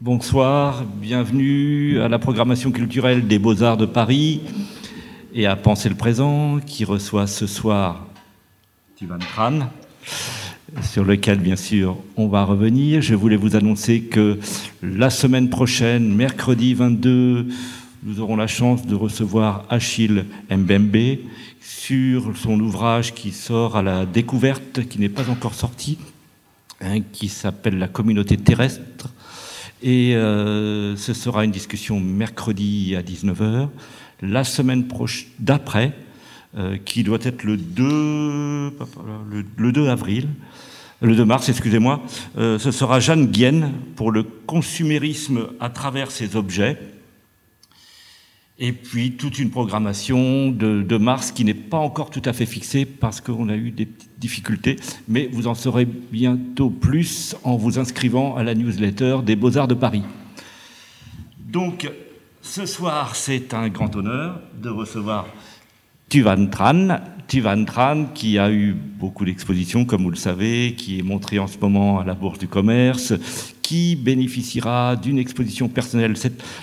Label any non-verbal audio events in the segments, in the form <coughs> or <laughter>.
bonsoir, bienvenue à la programmation culturelle des Beaux-Arts de Paris et à Penser le Présent qui reçoit ce soir Tivan Tran, sur lequel bien sûr on va revenir. Je voulais vous annoncer que la semaine prochaine, mercredi 22, nous aurons la chance de recevoir Achille Mbembe sur son ouvrage qui sort à la découverte, qui n'est pas encore sorti, hein, qui s'appelle La communauté terrestre. Et euh, ce sera une discussion mercredi à 19h. La semaine d'après, euh, qui doit être le 2, le, 2 avril, le 2 mars, excusez-moi, euh, ce sera Jeanne Guienne pour le consumérisme à travers ses objets. Et puis toute une programmation de, mars qui n'est pas encore tout à fait fixée parce qu'on a eu des petites difficultés, mais vous en saurez bientôt plus en vous inscrivant à la newsletter des Beaux-Arts de Paris. Donc ce soir, c'est un grand honneur de recevoir Tuvan Tran, Tuvan Tran qui a eu beaucoup d'expositions, comme vous le savez, qui est montré en ce moment à la Bourse du Commerce, qui bénéficiera d'une exposition personnelle.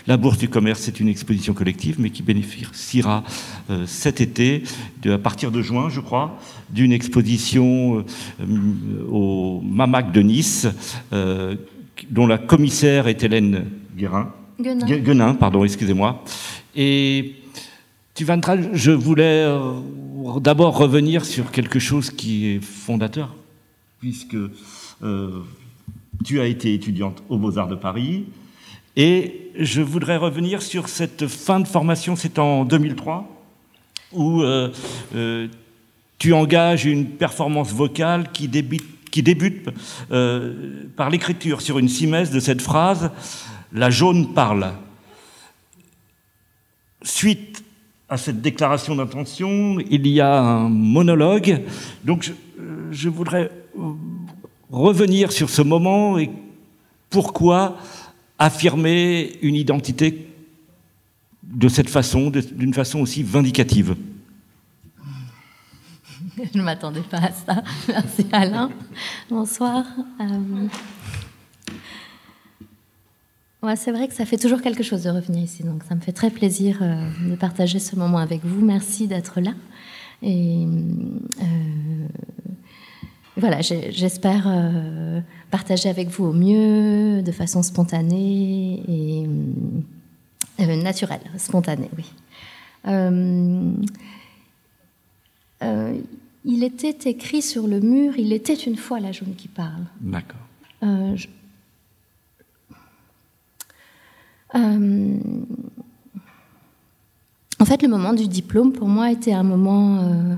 la Bourse du Commerce, c'est une exposition collective, mais qui bénéficiera euh, cet été, à partir de juin, je crois, d'une exposition euh, au MAMAC de Nice, euh, dont la commissaire est Hélène Guérin. Guenin. pardon, excusez-moi. Et tu je voulais d'abord revenir sur quelque chose qui est fondateur, puisque tu as été étudiante aux Beaux-Arts de Paris. Et je voudrais revenir sur cette fin de formation, c'est en 2003, où euh, euh, tu engages une performance vocale qui débute, euh, par l'écriture sur une simesse de cette phrase La jaune parle. Suite à cette déclaration d'intention, il y a un monologue. Donc je voudrais revenir sur ce moment et pourquoi affirmer une identité de cette façon, d'une façon aussi vindicative <laughs> Je ne m'attendais pas à ça. <laughs> Merci Alain. Bonsoir. Euh, c'est vrai que ça fait toujours quelque chose de revenir ici, donc ça me fait très plaisir euh, de partager ce moment avec vous. Merci d'être là. Et euh, voilà, j'espère euh, partager avec vous au mieux, de façon spontanée et euh, naturelle, spontanée, oui. Euh, il était écrit sur le mur, il était une fois la jaune qui parle. D'accord. en fait, le moment du diplôme, pour moi, était un moment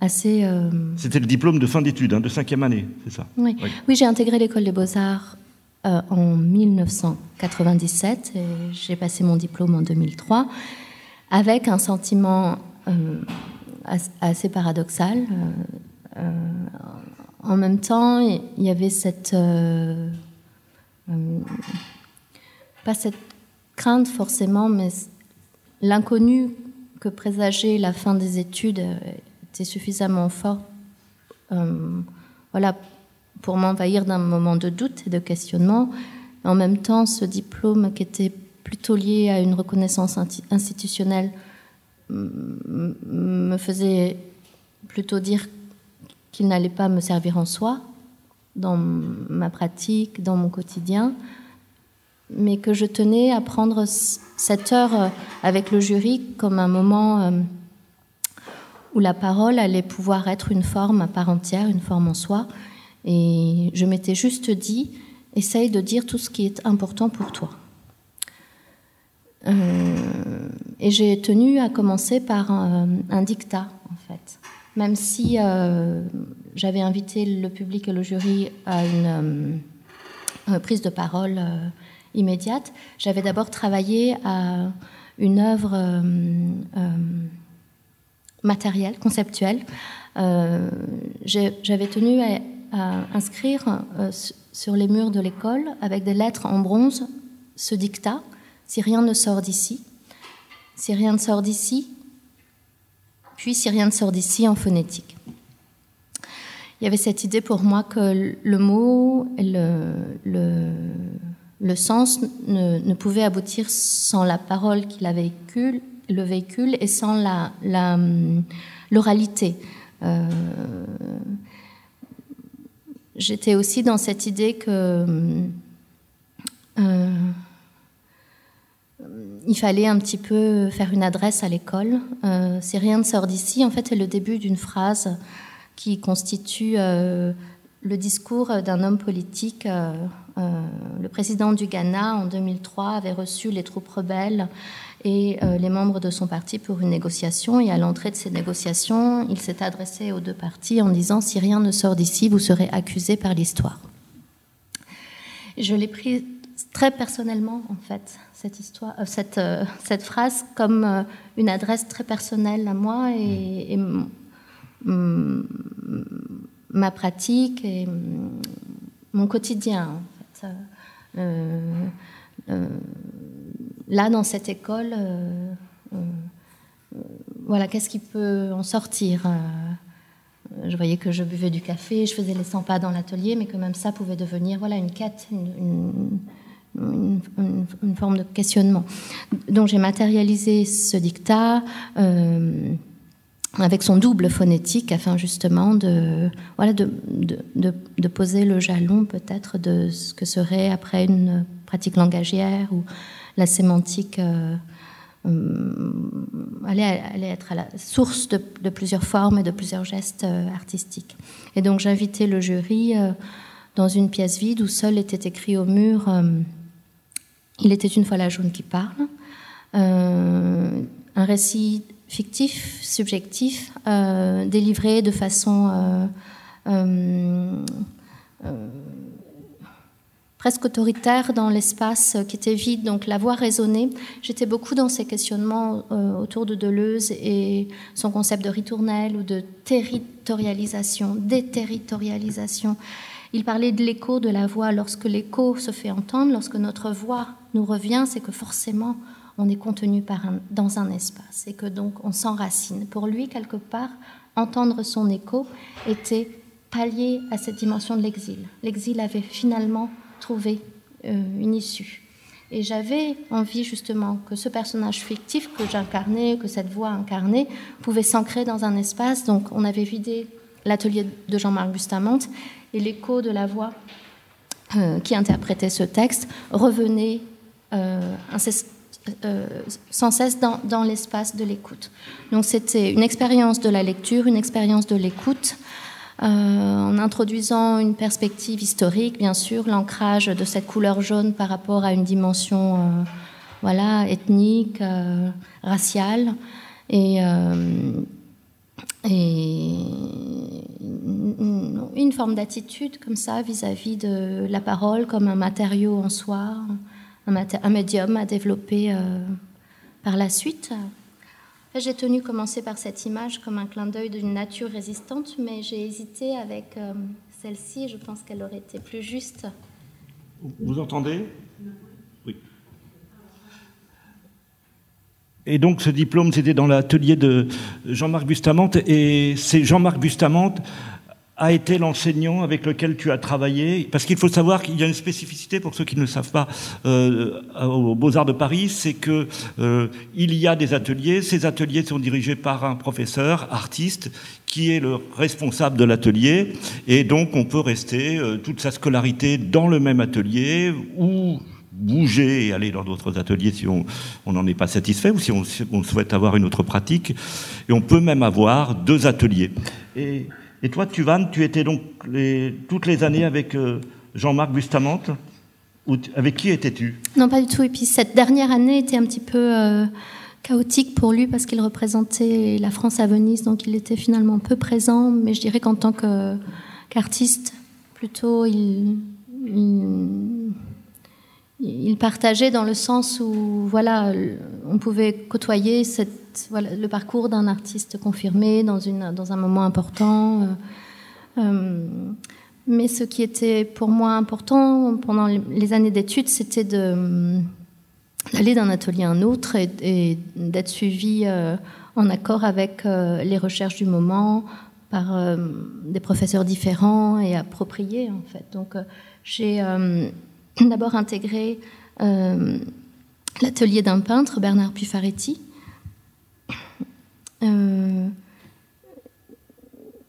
assez. Euh, C'était le diplôme de fin d'études, hein, de cinquième année, c'est ça Oui, oui. j'ai intégré l'école des beaux-arts euh, en 1997 et j'ai passé mon diplôme en 2003 avec un sentiment euh, assez paradoxal. en même temps, il y avait cette. pas cette crainte forcément, mais l'inconnu que présageait la fin des études suffisamment fort euh, voilà, pour m'envahir d'un moment de doute et de questionnement. En même temps, ce diplôme qui était plutôt lié à une reconnaissance institutionnelle me faisait plutôt dire qu'il n'allait pas me servir en soi, dans ma pratique, dans mon quotidien, mais que je tenais à prendre cette heure avec le jury comme un moment euh, où la parole allait pouvoir être une forme à part entière, une forme en soi. Et je m'étais juste dit, essaye de dire tout ce qui est important pour toi. Euh, et j'ai tenu à commencer par un, dictat, en fait. Même si euh, j'avais invité le public et le jury à une euh, prise de parole immédiate, j'avais d'abord travaillé à une œuvre matériel, conceptuel. Euh, j'avais tenu à, inscrire euh, sur les murs de l'école, avec des lettres en bronze, ce dictat si rien ne sort d'ici, si rien ne sort d'ici, puis si rien ne sort d'ici en phonétique. Il y avait cette idée pour moi que le mot, le, le sens ne, pouvait aboutir sans la parole qui la véhicule, le véhicule et sans la, l'oralité. Euh, j'étais aussi dans cette idée que euh, il fallait un petit peu faire une adresse à l'école. Euh, si rien ne sort d'ici, en fait, c'est le début d'une phrase qui constitue euh, le discours d'un homme politique. Le président du Ghana, en 2003, avait reçu les troupes rebelles et les membres de son parti pour une négociation. Et à l'entrée de ces négociations, il s'est adressé aux deux partis en disant Si rien ne sort d'ici, vous serez accusés par l'histoire. Je l'ai pris très personnellement, en fait, cette, histoire, euh, cette, euh, cette phrase comme euh, une adresse très personnelle à moi et, ma pratique et mon quotidien. En fait. Là, dans cette école, voilà, qu'est-ce qui peut en sortir je voyais que je buvais du café, je faisais les 100 pas dans l'atelier, mais que même ça pouvait devenir voilà, une quête, une, forme de questionnement. Donc j'ai matérialisé ce dictat euh, avec son double phonétique afin justement de, voilà, de poser le jalon peut-être de ce que serait après une pratique langagière ou la sémantique. Euh, euh, allait, être à la source de, plusieurs formes et de plusieurs gestes artistiques. Et donc j'invitais le jury dans une pièce vide où seul était écrit au mur il était une fois la jaune qui parle. Euh, un récit fictif, subjectif, euh, délivré de façon euh, presque autoritaire dans l'espace qui était vide, donc la voix résonnait. J'étais beaucoup dans ces questionnements autour de Deleuze et son concept de ritournelle ou de territorialisation, déterritorialisation. Il parlait de l'écho de la voix. Lorsque l'écho se fait entendre, lorsque notre voix nous revient, c'est que forcément on est contenu dans un espace et que donc on s'enracine. Pour lui, quelque part, entendre son écho était pallier à cette dimension de l'exil. L'exil avait finalement trouvé euh, une issue. Et j'avais envie justement que ce personnage fictif que j'incarnais, que cette voix incarnée, pouvait s'ancrer dans un espace. Donc on avait vidé l'atelier de Jean-Marc Bustamante et l'écho de la voix euh, qui interprétait ce texte revenait euh, sans cesse dans, l'espace de l'écoute. Donc c'était une expérience de la lecture, une expérience de l'écoute, en introduisant une perspective historique, bien sûr, l'ancrage de cette couleur jaune par rapport à une dimension voilà, ethnique, raciale, et une forme d'attitude comme ça vis-à-vis de la parole comme un matériau en soi, un, médium à développer euh, par la suite. J'ai tenu commencer par cette image comme un clin d'œil d'une nature résistante, mais j'ai hésité avec euh, celle-ci. Je pense qu'elle aurait été plus juste. Vous entendez? Et donc ce diplôme, c'était dans l'atelier de Jean-Marc Bustamante. Et c'est Jean-Marc Bustamante a été l'enseignant avec lequel tu as travaillé Parce qu'il faut savoir qu'il y a une spécificité pour ceux qui ne le savent pas euh, aux Beaux-Arts de Paris, c'est que euh, il y a des ateliers. Ces ateliers sont dirigés par un professeur artiste qui est le responsable de l'atelier, et donc on peut rester euh, toute sa scolarité dans le même atelier ou bouger et aller dans d'autres ateliers si on n'en est pas satisfait ou si on, souhaite avoir une autre pratique. Et on peut même avoir deux ateliers. Et toi, Tuvan, tu étais donc toutes les années avec euh, Jean-Marc Bustamante Avec qui étais-tu? Non, pas du tout. Et puis cette dernière année était un petit peu euh, chaotique pour lui parce qu'il représentait la France à Venise, donc il était finalement peu présent. Mais je dirais qu'en tant qu'artiste, plutôt, il il partageait dans le sens où voilà, on pouvait côtoyer cette, le parcours d'un artiste confirmé dans, une, dans un moment important. Euh, euh, mais ce qui était pour moi important pendant les années d'études, c'était d'aller d'un atelier à un autre et, d'être suivi euh, en accord avec les recherches du moment par des professeurs différents et appropriés en fait. Donc j'ai d'abord intégré l'atelier d'un peintre, Bernard Puffaretti,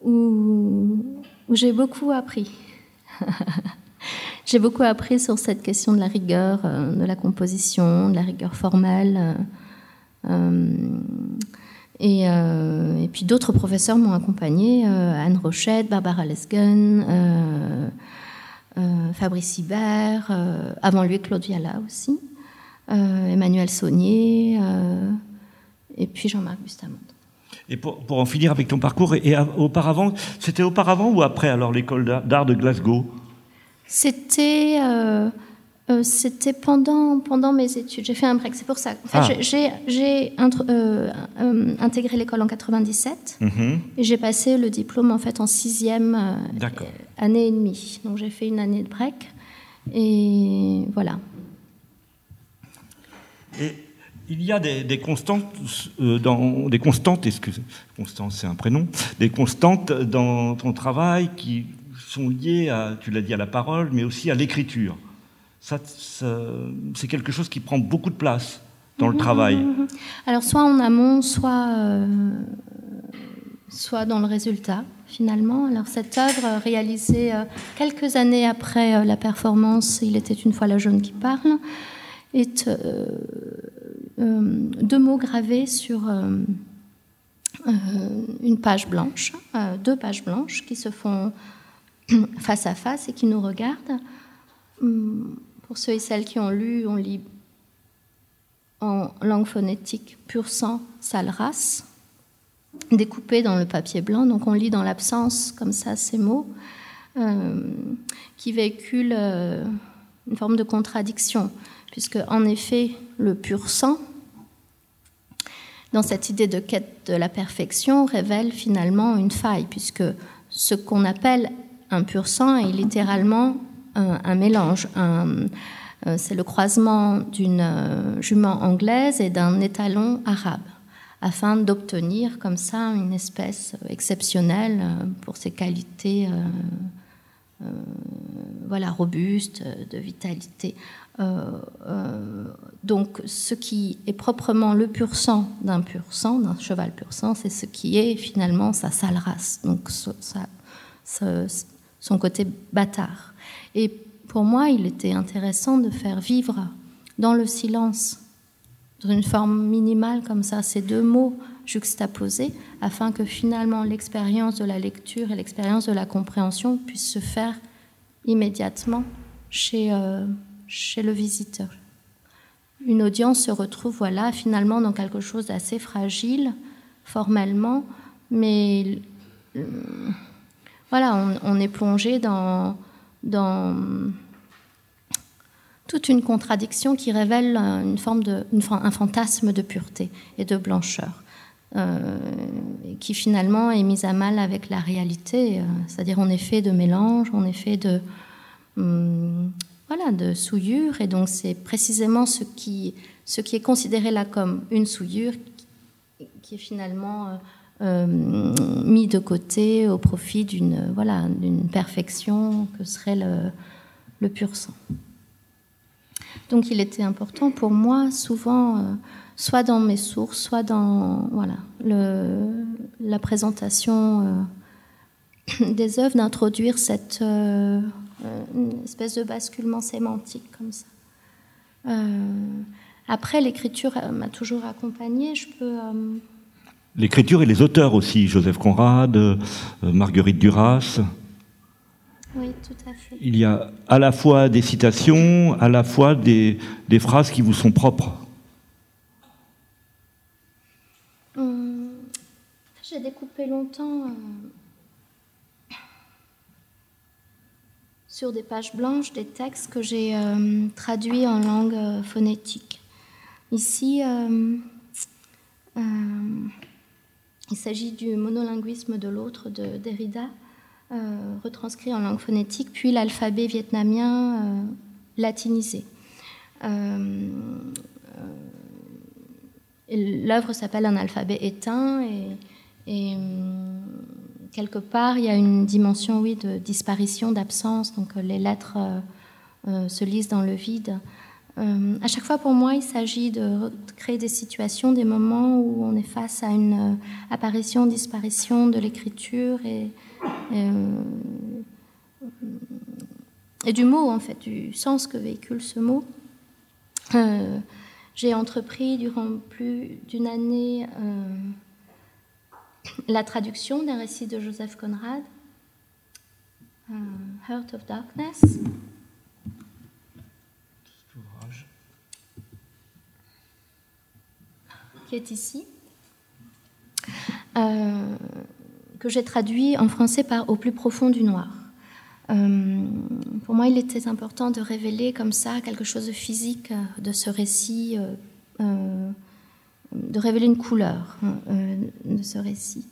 où, j'ai beaucoup appris. <laughs> j'ai beaucoup appris sur cette question de la rigueur, de la composition, de la rigueur formelle. Euh, et, puis d'autres professeurs m'ont accompagné, euh, Anne Rochette, Barbara Lesgen, euh, Fabrice Hibert, avant lui Claude Viala aussi, Emmanuel Saunier, et puis Jean-Marc Bustamante. Et pour, pour, en finir avec ton parcours, et, auparavant, c'était auparavant ou après alors l'école d'art de Glasgow? C'était euh, c'était pendant, pendant mes études. J'ai fait un break, c'est pour ça. En fait, ah. J'ai euh, euh, intégré l'école en 97 mhm. et j'ai passé le diplôme en fait en sixième année et demie. Donc j'ai fait une année de break et voilà. Et il y a des, constantes dans des constantes, excusez, c'est un prénom, des constantes dans ton travail qui sont liées à, tu l'as dit, à la parole, mais aussi à l'écriture ça, c'est quelque chose qui prend beaucoup de place dans le mhm, travail. Mhm, mhm. Alors soit en amont, soit, euh, soit dans le résultat finalement. Alors cette œuvre réalisée euh, quelques années après euh, la performance Il était une fois la jeune qui parle est deux mots gravés sur une page blanche, deux pages blanches qui se font <clears throat> face à face et qui nous regardent. Hum, pour ceux et celles qui ont lu, on lit en langue phonétique pur sang, sale race, découpé dans le papier blanc. Donc on lit dans l'absence, comme ça, ces mots, euh, qui véhiculent euh, une forme de contradiction, puisque en effet, le pur sang, dans cette idée de quête de la perfection, révèle finalement une faille, puisque ce qu'on appelle un pur sang est littéralement un, mélange. Euh, c'est le croisement d'une euh, jument anglaise et d'un étalon arabe, afin d'obtenir comme ça une espèce exceptionnelle euh, pour ses qualités voilà, robustes, de vitalité. donc, ce qui est proprement le pur sang d'un pur sang, d'un cheval pur sang, c'est ce qui est finalement sa sale race, donc son côté bâtard. Et pour moi, il était intéressant de faire vivre dans le silence, dans une forme minimale comme ça, ces deux mots juxtaposés, afin que finalement l'expérience de la lecture et l'expérience de la compréhension puissent se faire immédiatement chez, euh, chez le visiteur. Une audience se retrouve voilà finalement dans quelque chose d'assez fragile formellement, mais euh, voilà, on est plongé dans dans toute une contradiction qui révèle une forme de, un fantasme de pureté et de blancheur, euh, qui finalement est mise à mal avec la réalité, euh, c'est-à-dire on est fait de mélange, on est fait de, hum, voilà, de souillure, et donc c'est précisément ce qui, ce qui est considéré là comme une souillure qui, est finalement euh, mis de côté au profit d'une voilà, perfection que serait le, le, pur sang. Donc il était important pour moi, souvent, soit dans mes sources, soit dans voilà, le, la présentation euh, <coughs> des œuvres, d'introduire cette espèce de basculement sémantique comme ça. après, l'écriture m'a toujours accompagnée. Je peux L'écriture et les auteurs aussi, Joseph Conrad, euh, Marguerite Duras. Oui, tout à fait. Il y a à la fois des citations, à la fois des, phrases qui vous sont propres. Hum, j'ai découpé longtemps euh, sur des pages blanches des textes que j'ai euh, traduits en langue phonétique. Ici, il s'agit du monolinguisme de l'autre de Derrida, euh, retranscrit en langue phonétique, puis l'alphabet vietnamien euh, latinisé. Euh, l'œuvre s'appelle Un alphabet éteint et, quelque part il y a une dimension oui, de disparition, d'absence, donc les lettres se lisent dans le vide. à chaque fois, pour moi, il s'agit de créer des situations, des moments où on est face à une apparition, disparition de l'écriture et, et, du mot, en fait, du sens que véhicule ce mot. J'ai entrepris durant plus d'une année la traduction d'un récit de Joseph Conrad, euh, Heart of Darkness. qui est ici, euh, que j'ai traduit en français par Au plus profond du noir. Euh, pour moi, il était important de révéler comme ça quelque chose de physique de ce récit de révéler une couleur euh, de ce récit.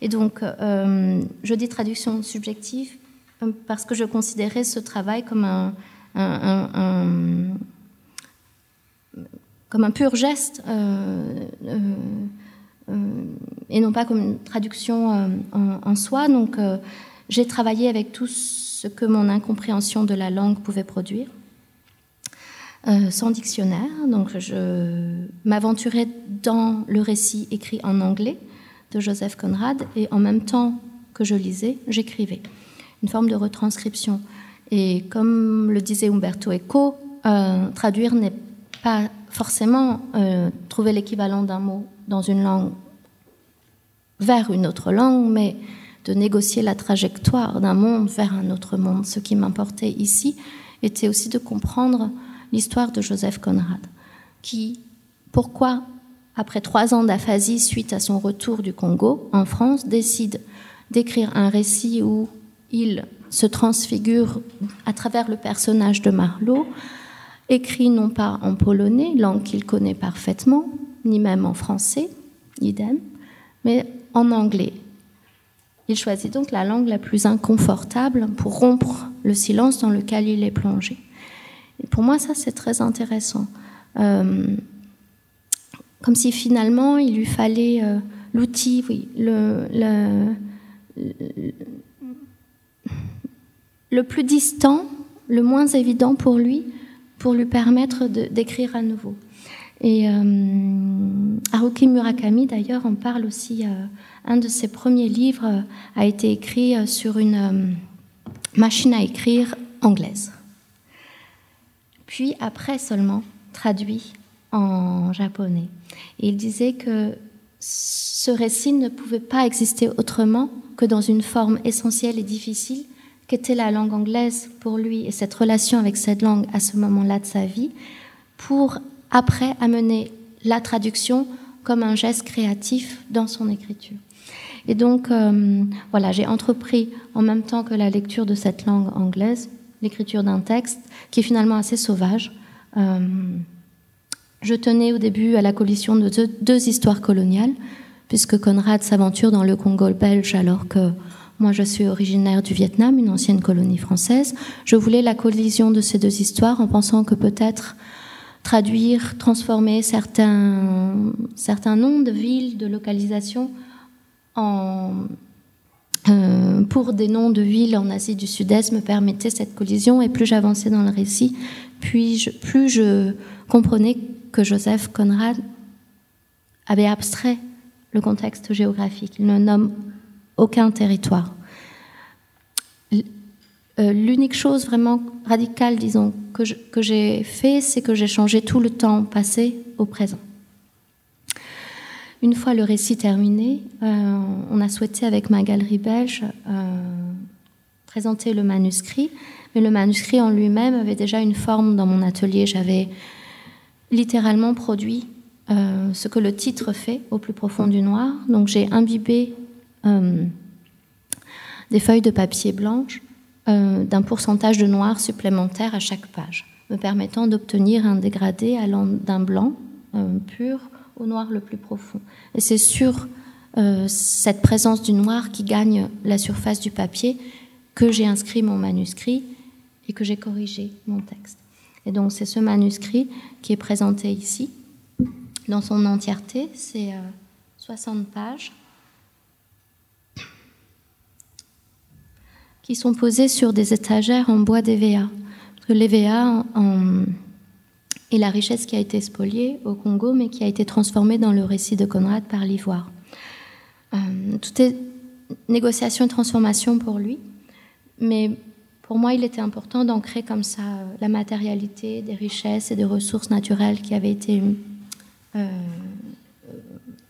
Et donc, euh, je dis traduction subjective euh, parce que je considérais ce travail comme un, comme un pur geste et non pas comme une traduction en, en, soi. Donc, j'ai travaillé avec tout ce que mon incompréhension de la langue pouvait produire. Euh, sans dictionnaire. Donc je m'aventurais dans le récit écrit en anglais de Joseph Conrad et en même temps que je lisais, j'écrivais. Une forme de retranscription. Et comme le disait Umberto Eco, euh, traduire n'est pas forcément euh, trouver l'équivalent d'un mot dans une langue vers une autre langue, mais de négocier la trajectoire d'un monde vers un autre monde. Ce qui m'importait ici était aussi de comprendre l'histoire de Joseph Conrad, qui, pourquoi, après trois ans d'aphasie suite à son retour du Congo en France, décide d'écrire un récit où il se transfigure à travers le personnage de Marlowe, écrit non pas en polonais, langue qu'il connaît parfaitement, ni même en français, idem, mais en anglais. Il choisit donc la langue la plus inconfortable pour rompre le silence dans lequel il est plongé. Pour moi, ça, c'est très intéressant. Euh, comme si finalement, il lui fallait euh, l'outil, oui, le, plus distant, le moins évident pour lui, pour lui permettre d'écrire à nouveau. Et euh, Haruki Murakami, d'ailleurs, en parle aussi. un de ses premiers livres a été écrit sur une machine à écrire anglaise puis après seulement traduit en japonais. Il disait que ce récit ne pouvait pas exister autrement que dans une forme essentielle et difficile qu'était la langue anglaise pour lui et cette relation avec cette langue à ce moment-là de sa vie, pour après amener la traduction comme un geste créatif dans son écriture. Et donc, euh, voilà, j'ai entrepris en même temps que la lecture de cette langue anglaise l'écriture d'un texte qui est finalement assez sauvage. Euh, je tenais au début à la collision de deux, histoires coloniales, puisque Conrad s'aventure dans le Congo belge alors que moi je suis originaire du Vietnam, une ancienne colonie française. Je voulais la collision de ces deux histoires en pensant que peut-être traduire, transformer certains, certains noms de villes, de localisations en, euh, pour des noms de villes en Asie du Sud-Est me permettait cette collision et plus j'avançais dans le récit, plus je comprenais que Joseph Conrad avait abstrait le contexte géographique. Il ne nomme aucun territoire. Euh, l'unique chose vraiment radicale, disons, que j'ai fait, c'est que j'ai changé tout le temps passé au présent. Une fois le récit terminé, euh, on a souhaité avec ma galerie belge euh, présenter le manuscrit, mais le manuscrit en lui-même avait déjà une forme dans mon atelier. J'avais littéralement produit euh, ce que le titre fait au plus profond du noir. Donc j'ai imbibé des feuilles de papier blanche d'un pourcentage de noir supplémentaire à chaque page, me permettant d'obtenir un dégradé allant d'un blanc pur au noir le plus profond. Et c'est sur euh, cette présence du noir qui gagne la surface du papier que j'ai inscrit mon manuscrit et que j'ai corrigé mon texte. Et donc c'est ce manuscrit qui est présenté ici dans son entièreté, c'est 60 euh, pages qui sont posées sur des étagères en bois d'EVA. l'EVA est la richesse qui a été spoliée au Congo, mais qui a été transformée dans le récit de Conrad par l'ivoire. Euh, tout est négociation et transformation pour lui, mais pour moi, il était important d'ancrer comme ça euh, la matérialité des richesses et des ressources naturelles qui avaient été euh,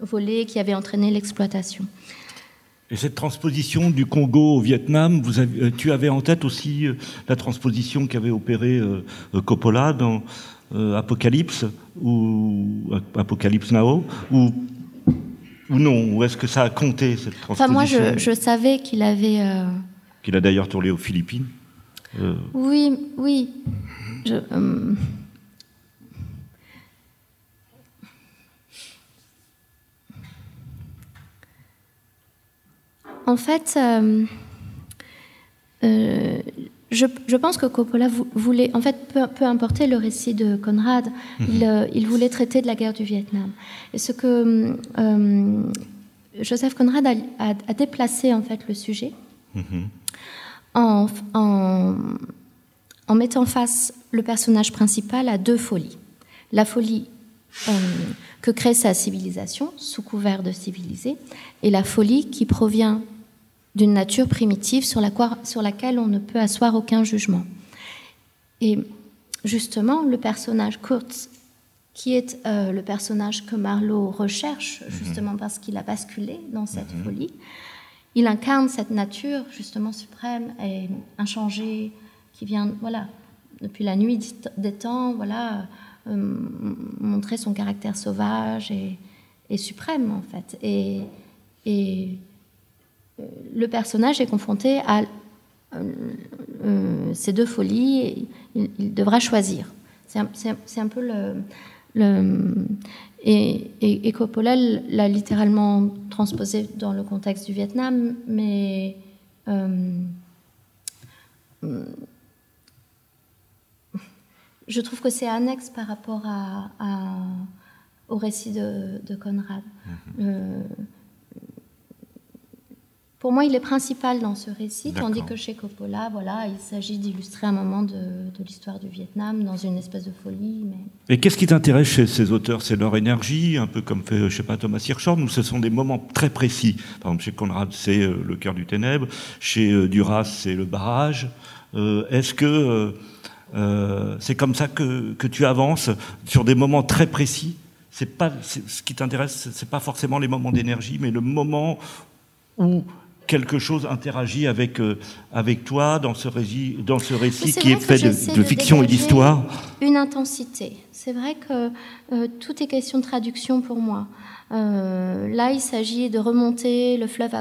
volées, qui avaient entraîné l'exploitation. Et cette transposition du Congo au Vietnam, tu avais en tête aussi la transposition qu'avait opérée Coppola dans Apocalypse ou Apocalypse Now, ou ou non Ou est-ce que ça a compté, cette transposition enfin, Moi, je, je savais qu'il avait... Euh... Qu'il a d'ailleurs tourné aux Philippines euh... Oui, oui. Je, euh... En fait, je, pense que Coppola voulait, en fait, peu, importer le récit de Conrad, mhm. euh, il, voulait traiter de la guerre du Vietnam. Et ce que euh, Joseph Conrad a, déplacé en fait le sujet mhm. en, en, mettant face le personnage principal à deux folies. La folie euh, que crée sa civilisation, sous couvert de civiliser, et la folie qui provient d'une nature primitive sur, laquelle on ne peut asseoir aucun jugement. Et justement, le personnage Kurtz, qui est euh, le personnage que Marlowe recherche, mhm. justement parce qu'il a basculé dans cette mhm. folie, il incarne cette nature justement suprême et inchangée qui vient, voilà, depuis la nuit des temps, voilà, euh, montrer son caractère sauvage et, suprême en fait. Et, et le personnage est confronté à euh, euh, ces deux folies, il, il devra choisir. C'est un, peu le. le et, et, Coppola l'a littéralement transposé dans le contexte du Vietnam, mais. je trouve que c'est annexe par rapport à, au récit de, de Conrad. Mm-hmm. Pour moi, il est principal dans ce récit, tandis que chez Coppola, voilà, il s'agit d'illustrer un moment de, l'histoire du Vietnam dans une espèce de folie. Mais... Et qu'est-ce qui t'intéresse chez ces auteurs? C'est leur énergie, un peu comme fait, je sais pas, Thomas Hirschhorn, ou ce sont des moments très précis? Par exemple, chez Conrad, c'est euh, le cœur du ténèbre, chez euh, Duras, c'est le barrage. Euh, est-ce que c'est comme ça que, que, tu avances sur des moments très précis? C'est pas ce qui t'intéresse, c'est pas forcément les moments d'énergie, mais le moment où quelque chose interagit avec, euh, avec toi dans ce, récit, dans ce récit qui est fait de, fiction et d'histoire Une intensité. C'est vrai que euh, tout est question de traduction pour moi. Euh, là, il s'agit de remonter le fleuve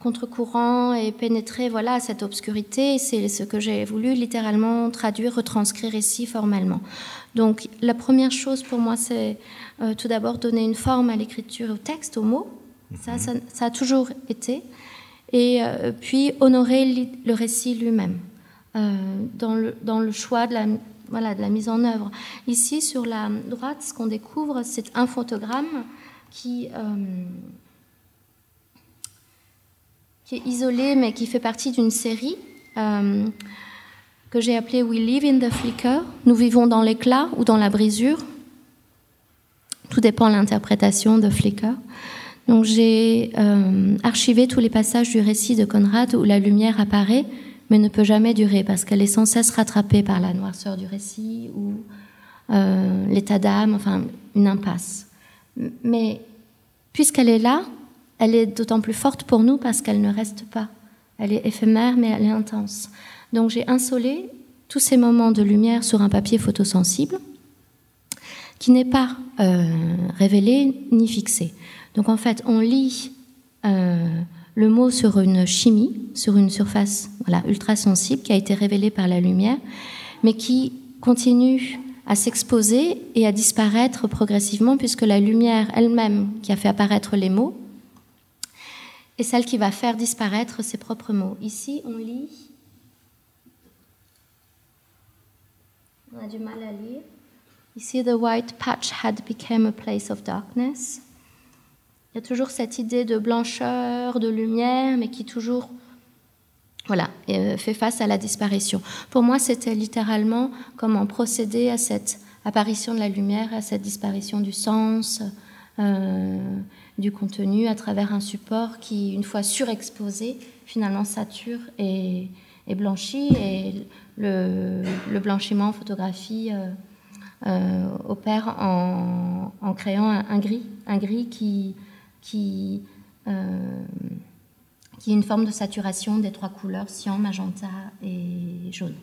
contre-courant et pénétrer voilà, cette obscurité. C'est ce que j'ai voulu littéralement traduire, retranscrire ici formellement. Donc la première chose pour moi, c'est tout d'abord donner une forme à l'écriture, au texte, aux mots ça, ça, a toujours été. Et euh, puis honorer le récit lui-même euh, dans, le, choix de la, voilà, de la mise en œuvre. Ici, sur la droite, ce qu'on découvre, c'est un photogramme qui, euh, qui est isolé, mais qui fait partie d'une série que j'ai appelée We Live in the Flicker. Nous vivons dans l'éclat ou dans la brisure. Tout dépend de l'interprétation de Flicker. Donc j'ai euh, archivé tous les passages du récit de Conrad où la lumière apparaît mais ne peut jamais durer parce qu'elle est sans cesse rattrapée par la noirceur du récit ou euh, l'état d'âme, enfin une impasse. Mais puisqu'elle est là, elle est d'autant plus forte pour nous parce qu'elle ne reste pas. Elle est éphémère mais elle est intense. Donc j'ai insolé tous ces moments de lumière sur un papier photosensible qui n'est pas euh, révélé ni fixé. Donc en fait, on lit euh, le mot sur une chimie, sur une surface ultra sensible qui a été révélée par la lumière, mais qui continue à s'exposer et à disparaître progressivement puisque la lumière elle-même qui a fait apparaître les mots est celle qui va faire disparaître ses propres mots. Ici, on lit. On a du mal à lire. Ici, the white patch had become a place of darkness. Il y a toujours cette idée de blancheur, de lumière, mais qui toujours voilà, et fait face à la disparition. Pour moi, c'était littéralement comment procéder à cette apparition de la lumière, à cette disparition du sens, du contenu à travers un support qui, une fois surexposé, finalement sature et, blanchit. Et le, blanchiment en photographie euh, euh, opère en, créant un, gris, un gris qui, qui, euh, qui est une forme de saturation des trois couleurs, cyan, magenta et jaune.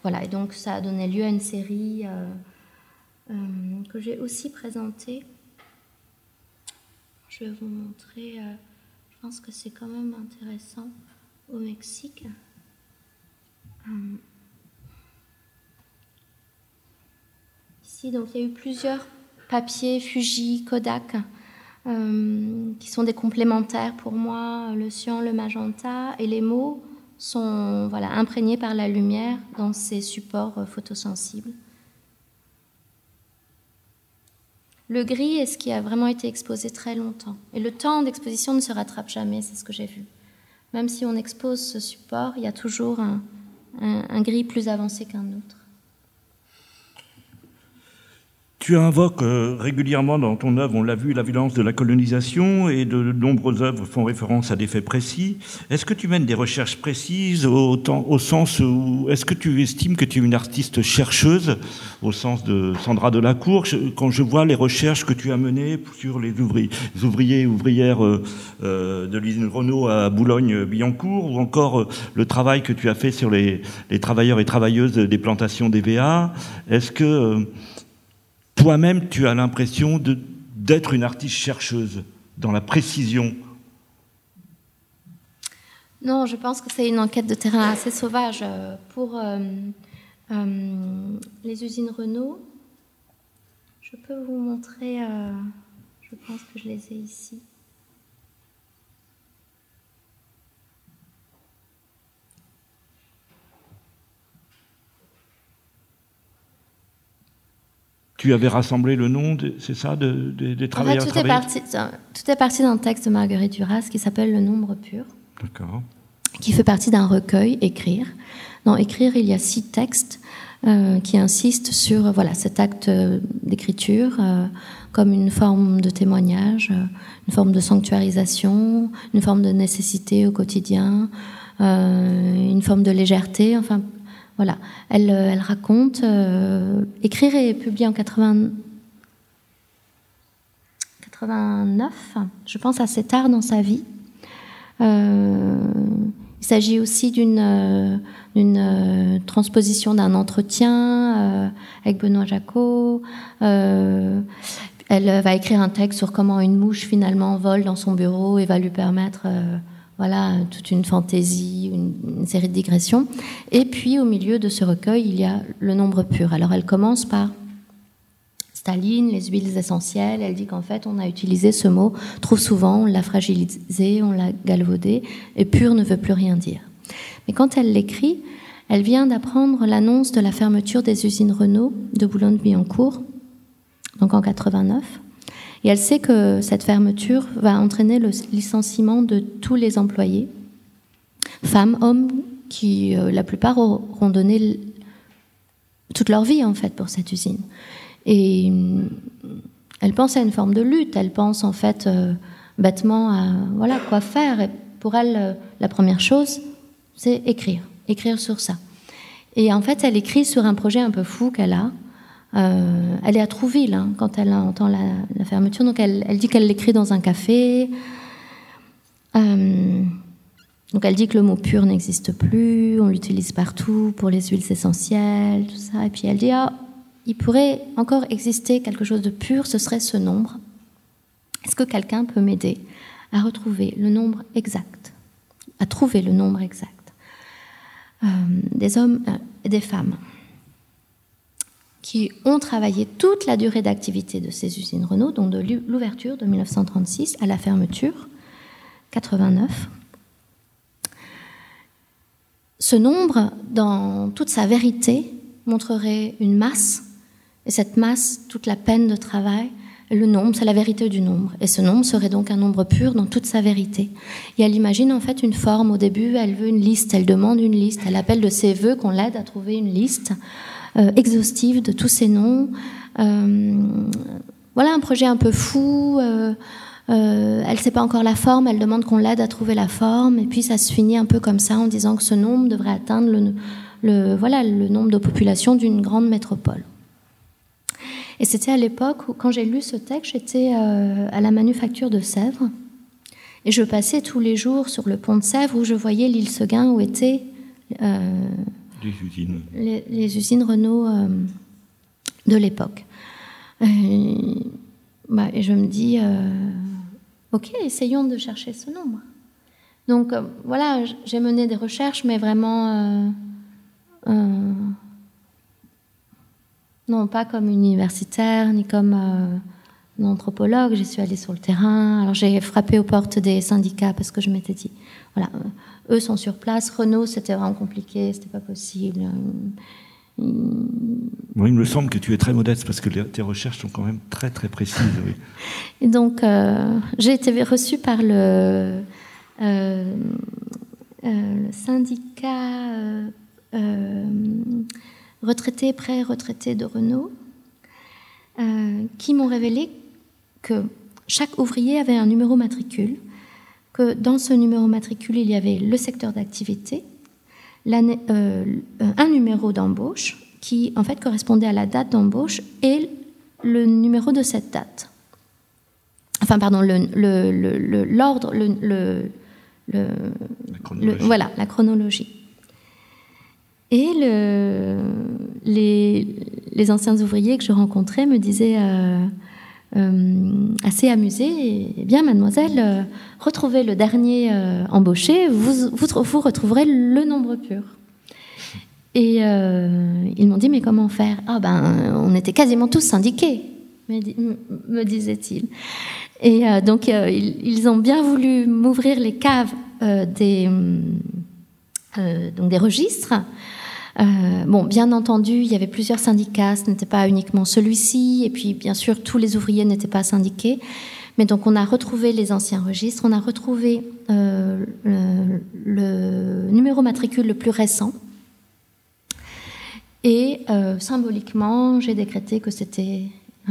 Voilà, et donc ça a donné lieu à une série que j'ai aussi présentée je vais vous montrer, euh, je pense que c'est quand même intéressant au Mexique. Euh, ici, donc il y a eu plusieurs papiers, Fuji, Kodak, euh, qui sont des complémentaires pour moi, le cyan, le magenta, et les mots sont voilà, imprégnés par la lumière dans ces supports photosensibles. Le gris est ce qui a vraiment été exposé très longtemps. Et le temps d'exposition ne se rattrape jamais, c'est ce que j'ai vu. Même si on expose ce support, il y a toujours un, un gris plus avancé qu'un autre. Tu invoques euh, régulièrement dans ton œuvre, on l'a vu, la violence de la colonisation et de nombreuses œuvres font référence à des faits précis. Est-ce que tu mènes des recherches précises au, sens où est-ce que tu estimes que tu es une artiste chercheuse au sens de Sandra Delacour? Quand je vois les recherches que tu as menées sur les ouvriers, et ouvrières euh, euh, de l'usine Renault à Boulogne-Billancourt ou encore le travail que tu as fait sur les, les travailleurs et travailleuses des plantations d'EVA, est-ce que toi-même, tu as l'impression d'être une artiste chercheuse dans la précision Non, je pense que c'est une enquête de terrain assez sauvage. Euh, pour euh, euh, les usines Renault, je peux vous montrer, je pense que je les ai ici. Tu avais rassemblé le nom, c'est ça, des travailleurs en fait, tout, est parti, tout est parti d'un texte de Marguerite Duras qui s'appelle Le nombre pur. D'accord. Qui fait partie d'un recueil, Écrire. Dans Écrire, il y a six textes euh, qui insistent sur voilà, cet acte d'écriture euh, comme une forme de témoignage, euh, une forme de sanctuarisation, une forme de nécessité au quotidien, une forme de légèreté, enfin euh, elle raconte, euh, écrire et publier en 89, je pense assez tard dans sa vie. Euh, il s'agit aussi d'une transposition d'un entretien avec Benoît Jacot. elle va écrire un texte sur comment une mouche finalement vole dans son bureau et va lui permettre voilà, toute une fantaisie, une, série de digressions. Et puis au milieu de ce recueil, il y a le nombre pur. Alors elle commence par Staline, les huiles essentielles. Elle dit qu'en fait, on a utilisé ce mot trop souvent, on l'a fragilisé, on l'a galvaudé, et pur ne veut plus rien dire. Mais quand elle l'écrit, elle vient d'apprendre l'annonce de la fermeture des usines Renault de Boulogne-Billancourt, donc en 89. Et elle sait que cette fermeture va entraîner le licenciement de tous les employés, femmes, hommes, qui euh, la plupart auront donné toute leur vie en fait pour cette usine. Et euh, elle pense à une forme de lutte. Elle pense en fait euh, bêtement à voilà quoi faire. Et pour elle, la première chose, c'est écrire, écrire sur ça. Et en fait, elle écrit sur un projet un peu fou qu'elle a, euh, elle est à Trouville hein, quand elle entend la, fermeture. Donc elle, dit qu'elle l'écrit dans un café. Euh, donc elle dit que le mot pur n'existe plus, on l'utilise partout pour les huiles essentielles, tout ça. Et puis elle dit ah, il pourrait encore exister quelque chose de pur, ce serait ce nombre. Est-ce que quelqu'un peut m'aider à retrouver le nombre exact, à trouver le nombre exact euh, des hommes et des femmes? Qui ont travaillé toute la durée d'activité de ces usines Renault, donc de l'ouverture de 1936 à la fermeture, 89. Ce nombre, dans toute sa vérité, montrerait une masse, et cette masse, toute la peine de travail, le nombre, c'est la vérité du nombre. Et ce nombre serait donc un nombre pur dans toute sa vérité. Et elle imagine en fait une forme. Au début, elle veut une liste, elle demande une liste, elle appelle de ses voeux qu'on l'aide à trouver une liste exhaustive de tous ces noms. Euh, voilà un projet un peu fou. Euh, elle ne sait pas encore la forme, elle demande qu'on l'aide à trouver la forme. Et puis ça se finit un peu comme ça en disant que ce nombre devrait atteindre le, voilà, le nombre de population d'une grande métropole. Et c'était à l'époque où, quand j'ai lu ce texte, j'étais euh, à la manufacture de Sèvres. Et je passais tous les jours sur le pont de Sèvres où je voyais l'île Seguin où étaient euh, les, usines. Renault euh, de l'époque. Bah, et je me dis, ok, essayons de chercher ce nombre. Donc voilà, j'ai mené des recherches, mais vraiment non, pas comme universitaire, ni comme euh, anthropologue. J'y suis allée sur le terrain. Alors j'ai frappé aux portes des syndicats parce que je m'étais dit, voilà, euh, eux sont sur place. Renault, c'était vraiment compliqué, c'était pas possible. Moi, il me semble que tu es très modeste parce que tes recherches sont quand même très très précises. Et donc, euh, j'ai été reçue par le, le syndicat retraités, pré-retraités de Renault, euh, qui m'ont révélé que chaque ouvrier avait un numéro matricule, que dans ce numéro matricule, il y avait le secteur d'activité, euh, un numéro d'embauche qui en fait correspondait à la date d'embauche et le numéro de cette date. Enfin, pardon, l'ordre, le, voilà, la chronologie. Et le, les, anciens ouvriers que je rencontrais me disaient euh, assez amusés Eh bien, mademoiselle, euh, retrouvez le dernier embauché, vous, vous, retrouverez le nombre pur. Et ils m'ont dit Mais comment faire? Ah, ben, on était quasiment tous syndiqués, me, disaient-ils. Et donc, ils, ils, ont bien voulu m'ouvrir les caves des, donc des registres. Euh, bon, bien entendu, il y avait plusieurs syndicats, ce n'était pas uniquement celui-ci, et puis bien sûr, tous les ouvriers n'étaient pas syndiqués. Mais donc, on a retrouvé les anciens registres, on a retrouvé euh, le, numéro matricule le plus récent. Et euh, symboliquement, j'ai décrété que c'était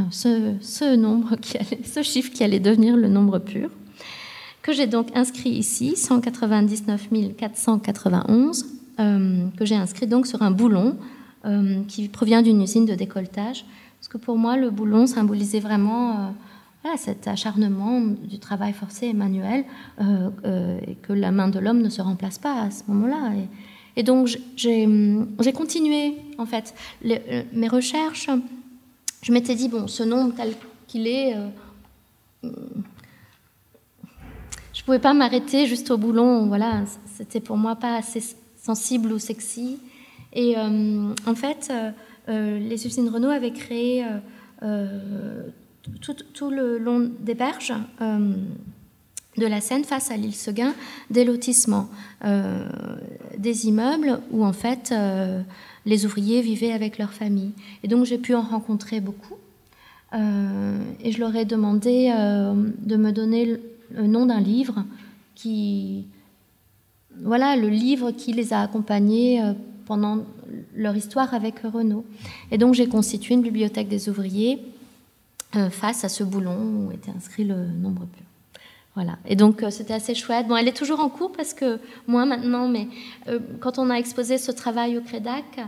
ce, nombre ce chiffre qui allait devenir le nombre pur, que j'ai donc inscrit ici, 199 491 euh, que j'ai inscrit donc sur un boulon euh, qui provient d'une usine de décolletage. Parce que pour moi, le boulon symbolisait vraiment euh, cet acharnement du travail forcé et manuel, et que la main de l'homme ne se remplace pas à ce moment-là. Et, donc, j'ai continué, en fait, mes recherches. Je m'étais dit, bon, ce nombre tel qu'il est, je ne pouvais pas m'arrêter juste au boulon. Voilà, c'était pour moi pas assez sensible ou sexy. Et euh, en fait, euh, euh, les usines Renault avaient créé tout, le long des berges de la Seine, face à l'île Seguin, des lotissements, des immeubles où en fait les ouvriers vivaient avec leur famille. Et donc j'ai pu en rencontrer beaucoup. et je leur ai demandé de me donner le nom d'un livre qui, voilà le livre qui les a accompagnés euh, pendant leur histoire avec Renault. Et donc j'ai constitué une bibliothèque des ouvriers euh, face à ce boulon où était inscrit le nombre pur. Voilà. Et donc euh, c'était assez chouette. Bon, elle est toujours en cours parce que moi maintenant, mais quand on a exposé ce travail au Crédac,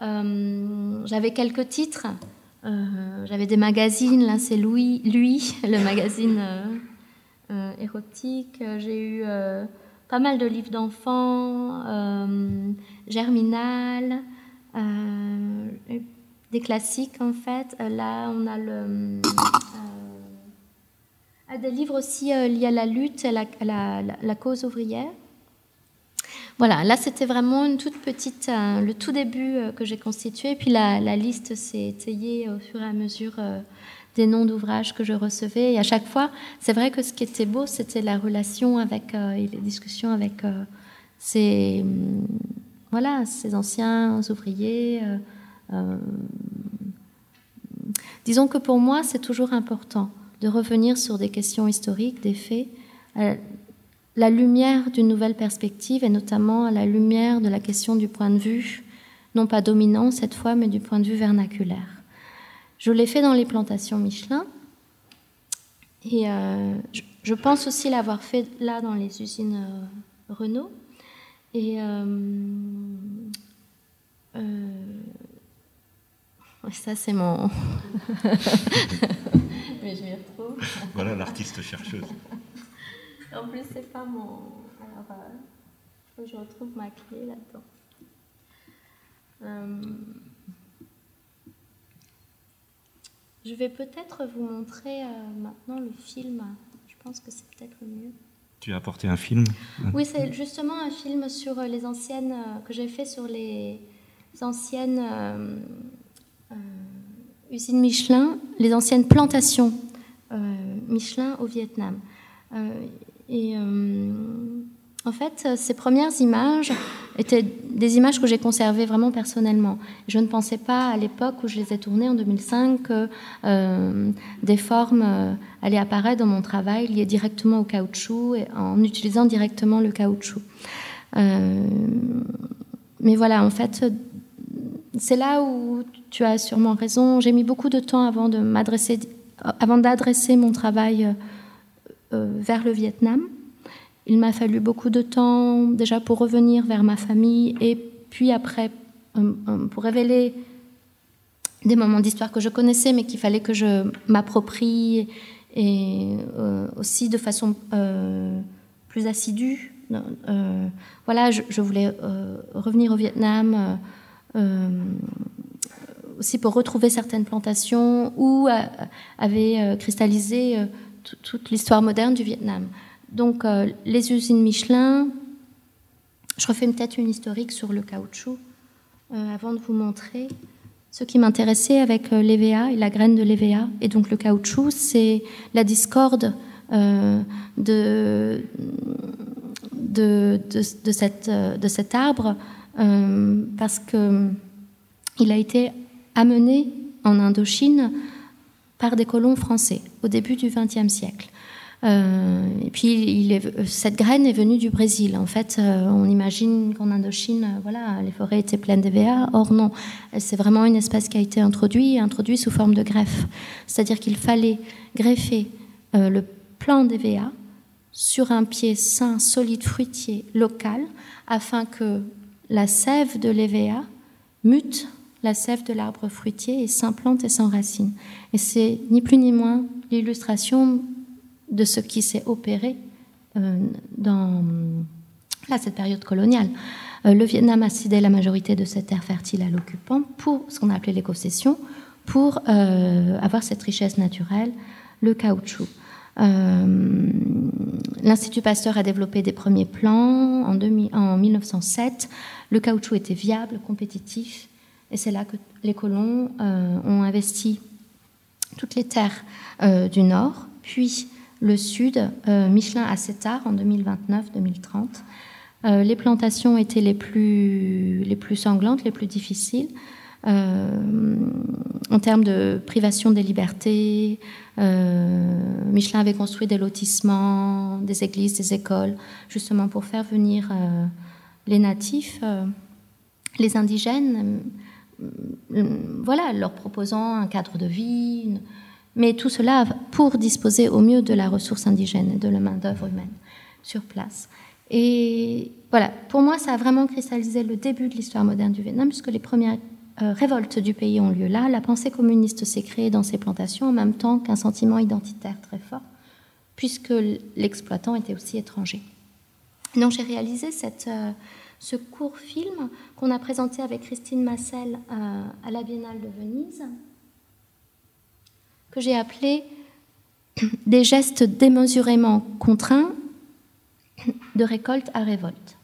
j'avais quelques titres. j'avais des magazines. Là, c'est Louis, lui, <laughs> le magazine érotique. J'ai eu pas mal de livres d'enfants, euh, Germinal, euh, des classiques en fait. Euh, là, on a le, des livres aussi liés à la lutte, à la, cause ouvrière. Voilà, là c'était vraiment une toute petite, le tout début que j'ai constitué, puis la, la liste s'est étayée au fur et à mesure des noms d'ouvrages que je recevais. Et à chaque fois, c'est vrai que ce qui était beau, c'était la relation avec euh, et les discussions avec euh, ces, hum, voilà, ces anciens ouvriers. Euh, Disons que pour moi, c'est toujours important de revenir sur des questions historiques, des faits, à la lumière d'une nouvelle perspective et notamment à la lumière de la question du point de vue, non pas dominant cette fois, mais du point de vue vernaculaire. Je l'ai fait dans les plantations Michelin et euh, je, pense aussi l'avoir fait là dans les usines euh, Renault. Et euh, ça, c'est mon. <laughs> Mais je m'y retrouve. Voilà l'artiste chercheuse. en plus, c'est pas mon. Alors, faut que je retrouve ma clé là-dedans. Je vais peut-être vous montrer maintenant le film. Je pense que c'est peut-être le mieux. Tu as apporté un film? Oui, c'est justement un film sur euh, les anciennes, euh, que j'ai fait sur les anciennes euh, usines Michelin, les anciennes plantations Michelin au Vietnam. et en fait, ces premières images étaient des images que j'ai conservées vraiment personnellement. Je ne pensais pas à l'époque où je les ai tournées en 2005 que euh, des formes euh, allaient apparaître dans mon travail liées directement au caoutchouc et en utilisant directement le caoutchouc. Euh, mais voilà, en fait, c'est là où tu as sûrement raison. J'ai mis beaucoup de temps avant de m'adresser, avant d'adresser mon travail vers le Vietnam. Il m'a fallu beaucoup de temps déjà pour revenir vers ma famille et puis après euh, euh, pour révéler des moments d'histoire que je connaissais mais qu'il fallait que je m'approprie et euh, aussi de façon plus assidue. voilà, je, voulais revenir au Vietnam aussi pour retrouver certaines plantations où avait cristallisé toute l'histoire moderne du Vietnam. Donc, euh, les usines Michelin, je refais peut-être une historique sur le caoutchouc euh, avant de vous montrer. Ce qui m'intéressait avec euh, l'EVA et la graine de l'EVA, et donc le caoutchouc, c'est la discorde de, cet arbre, parce qu'il a été amené en Indochine par des colons français au début du XXe siècle. Euh, et puis, cette graine est venue du Brésil. En fait, euh, on imagine qu'en Indochine, euh, voilà, les forêts étaient pleines d'EVA. Or, non, c'est vraiment une espèce qui a été introduite, introduite sous forme de greffe. C'est-à-dire qu'il fallait greffer le plant d'EVA sur un pied sain, solide, fruitier, local, afin que la sève de l'EVA mute la sève de l'arbre fruitier et s'implante et s'enracine. Et c'est ni plus ni moins l'illustration de ce qui s'est opéré euh, dans cette période coloniale. Euh, le Vietnam a cédé la majorité de cette terre fertile à l'occupant pour ce qu'on a appelé les pour euh, avoir cette richesse naturelle, le caoutchouc. L'Institut Pasteur a développé des premiers plans en, en 1907. Le caoutchouc était viable, compétitif, et c'est là que les colons ont investi toutes les terres du Nord, puis le sud, euh, Michelin à tard en 2029-2030. Euh, les plantations étaient les plus, sanglantes, les plus difficiles. Euh, en termes de privation des libertés, Michelin avait construit des lotissements, des églises, des écoles, justement pour faire venir les natifs, les indigènes, voilà, leur proposant un cadre de vie, mais tout cela pour disposer au mieux de la ressource indigène et de la main-d'œuvre humaine sur place. Et voilà, pour moi, ça a vraiment cristallisé le début de l'histoire moderne du Vietnam, puisque les premières euh, révoltes du pays ont lieu là. La pensée communiste s'est créée dans ces plantations en même temps qu'un sentiment identitaire très fort, puisque l'exploitant était aussi étranger. Donc j'ai réalisé euh, ce court film qu'on a présenté avec Christine Massel euh, à la Biennale de Venise que j'ai appelé <clears throat> des gestes démesurément contraints de récolte à révolte.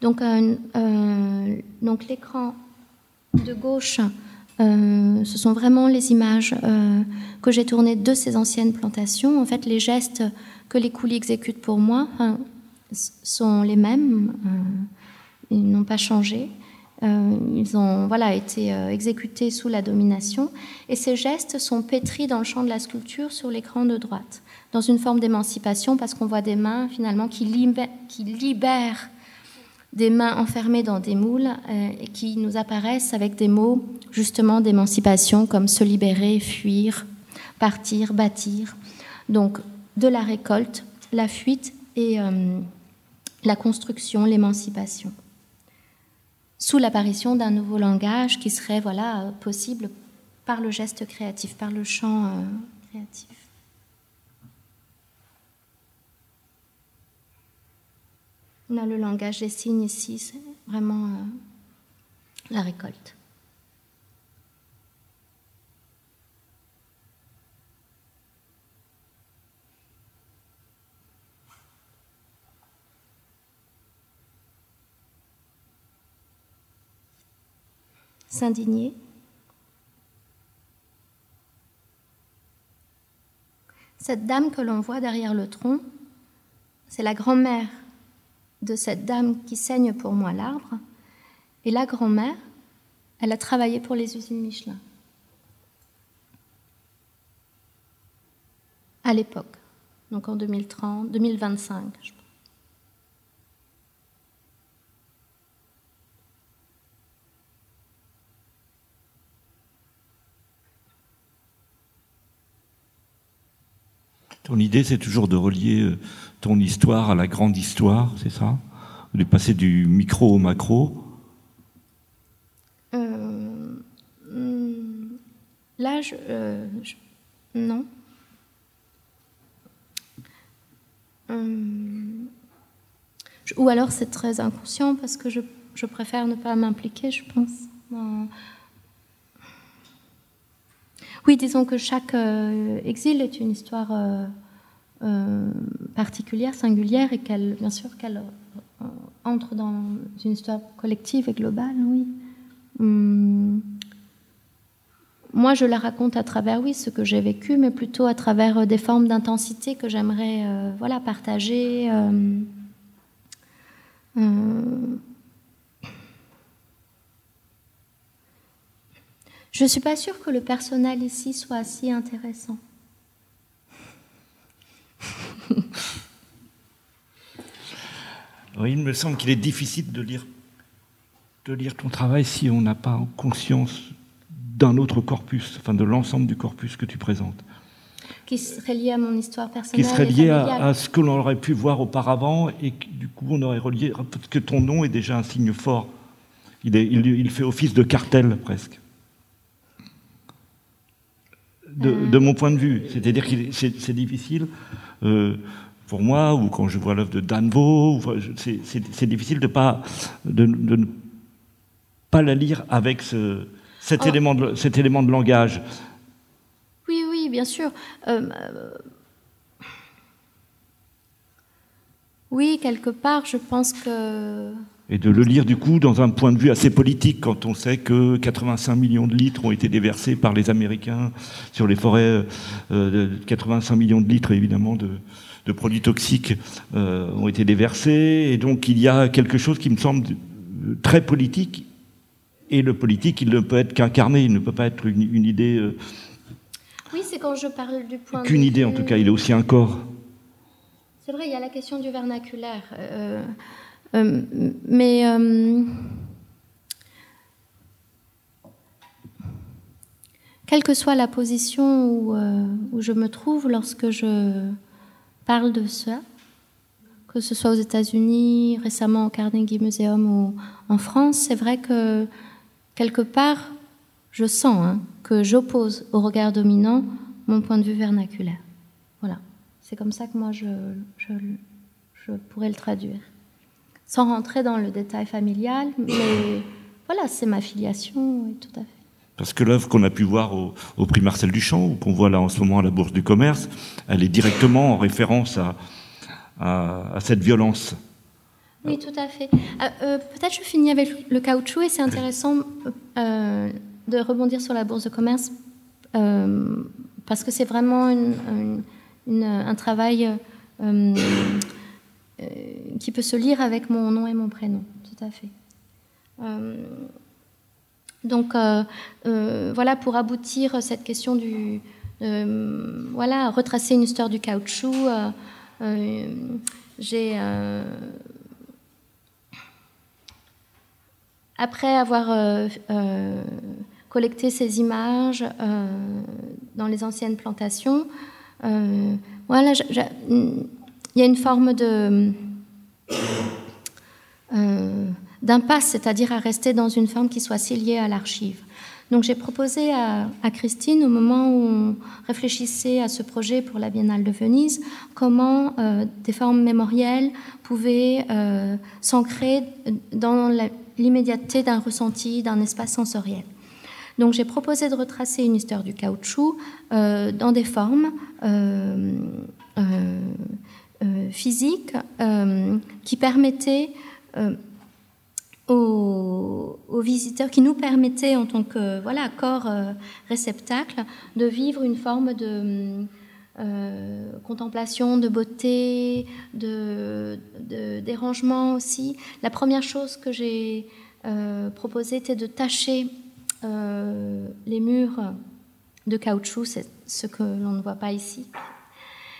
Donc, euh, euh, donc l'écran de gauche, euh, ce sont vraiment les images que j'ai tournées de ces anciennes plantations. En fait, les gestes que les coulis exécutent pour moi sont les mêmes, ils n'ont pas changé. Ils ont voilà, été exécutés sous la domination. Et ces gestes sont pétris dans le champ de la sculpture sur l'écran de droite, dans une forme d'émancipation, parce qu'on voit des mains finalement qui, qui libèrent des mains enfermées dans des moules et qui nous apparaissent avec des mots justement d'émancipation comme se libérer, fuir, partir, bâtir. Donc de la récolte, la fuite et euh, la construction, l'émancipation. Sous l'apparition d'un nouveau langage qui serait voilà, possible par le geste créatif, par le chant euh, créatif. On a le langage des signes ici, c'est vraiment euh, la récolte. S'indigner. Cette dame que l'on voit derrière le tronc, c'est la grand-mère de cette dame qui saigne pour moi l'arbre. Et la grand-mère, elle a travaillé pour les usines Michelin. À l'époque, donc en 2030, 2025, je Ton idée, c'est toujours de relier euh, ton histoire à la grande histoire, c'est ça? De passer du micro au macro euh, hmm, Là, euh, je, non. ou alors c'est très inconscient parce que je préfère ne pas m'impliquer, je pense. Oui, disons que chaque euh, exil est une histoire euh, euh, particulière, singulière, et qu'elle, bien sûr, qu'elle entre dans une histoire collective et globale, oui. Hum. moi, je la raconte à travers, oui, ce que j'ai vécu, mais plutôt à travers des formes d'intensité que j'aimerais, voilà, partager. Je ne suis pas sûre que le personnel ici soit si intéressant. <laughs> il me semble qu'il est difficile de lire, de lire ton travail si on n'a pas conscience d'un autre corpus, enfin de l'ensemble du corpus que tu présentes. Qui serait lié à mon histoire personnelle. Qui serait lié à, ce que l'on aurait pu voir auparavant et du coup on aurait relié. Parce que ton nom est déjà un signe fort. il, il fait office de cartel presque de, mon point de vue. C'est-à-dire que c'est difficile euh, pour moi, ou quand je vois l'œuvre de Danvo, c'est difficile de, pas, de, ne pas la lire avec ce, cet, oh. élément de, cet élément de langage. Oui, oui, bien sûr. Euh, euh, oui, quelque part, je pense que et de le lire du coup dans un point de vue assez politique quand on sait que 85 millions de litres ont été déversés par les Américains sur les forêts, euh, 85 millions de litres évidemment de, de produits toxiques euh, ont été déversés et donc il y a quelque chose qui me semble très politique et le politique il ne peut être qu'incarné, il ne peut pas être une, une idée. Euh, oui, c'est quand je parle du point. Qu'une idée en tout cas, il est aussi un corps. C'est vrai, il y a la question du vernaculaire. Euh, mais euh, quelle que soit la position où, euh, où, je me trouve lorsque je parle de ça, que ce soit aux États-Unis, récemment au Carnegie Museum ou en France, c'est vrai que quelque part, je sens hein, que j'oppose au regard dominant mon point de vue vernaculaire. Voilà, c'est comme ça que moi je pourrais le traduire sans rentrer dans le détail familial, mais <coughs> voilà, c'est ma filiation, tout à fait. Parce que l'œuvre qu'on a pu voir au, prix Marcel Duchamp, ou qu'on voit là en ce moment à la Bourse du Commerce, elle est directement en référence à, à, cette violence. Oui, tout à fait. Euh, euh, peut-être je finis avec le caoutchouc, et c'est intéressant euh, de rebondir sur la Bourse de Commerce, parce que c'est vraiment un travail euh, qui peut se lire avec mon nom et mon prénom, tout à fait. donc voilà, pour aboutir à cette question du... voilà, retracer une histoire du caoutchouc, j'ai... après avoir collecté ces images dans les anciennes plantations, voilà, il y a une forme de euh, d'impasse, c'est-à-dire à rester dans une forme qui soit si liée à l'archive. Donc j'ai proposé à, Christine, au moment où on réfléchissait à ce projet pour la Biennale de Venise, comment euh, des formes mémorielles pouvaient euh, s'ancrer dans l'immédiateté d'un ressenti, d'un espace sensoriel. Donc j'ai proposé de retracer une histoire du caoutchouc dans des formes physiques qui permettaient euh, aux, visiteurs, qui nous permettait en tant que voilà, corps euh, réceptacle de vivre une forme de euh, contemplation, de beauté, de, dérangement aussi. La première chose que j'ai proposé était de tâcher les murs de caoutchouc, c'est ce que l'on ne voit pas ici,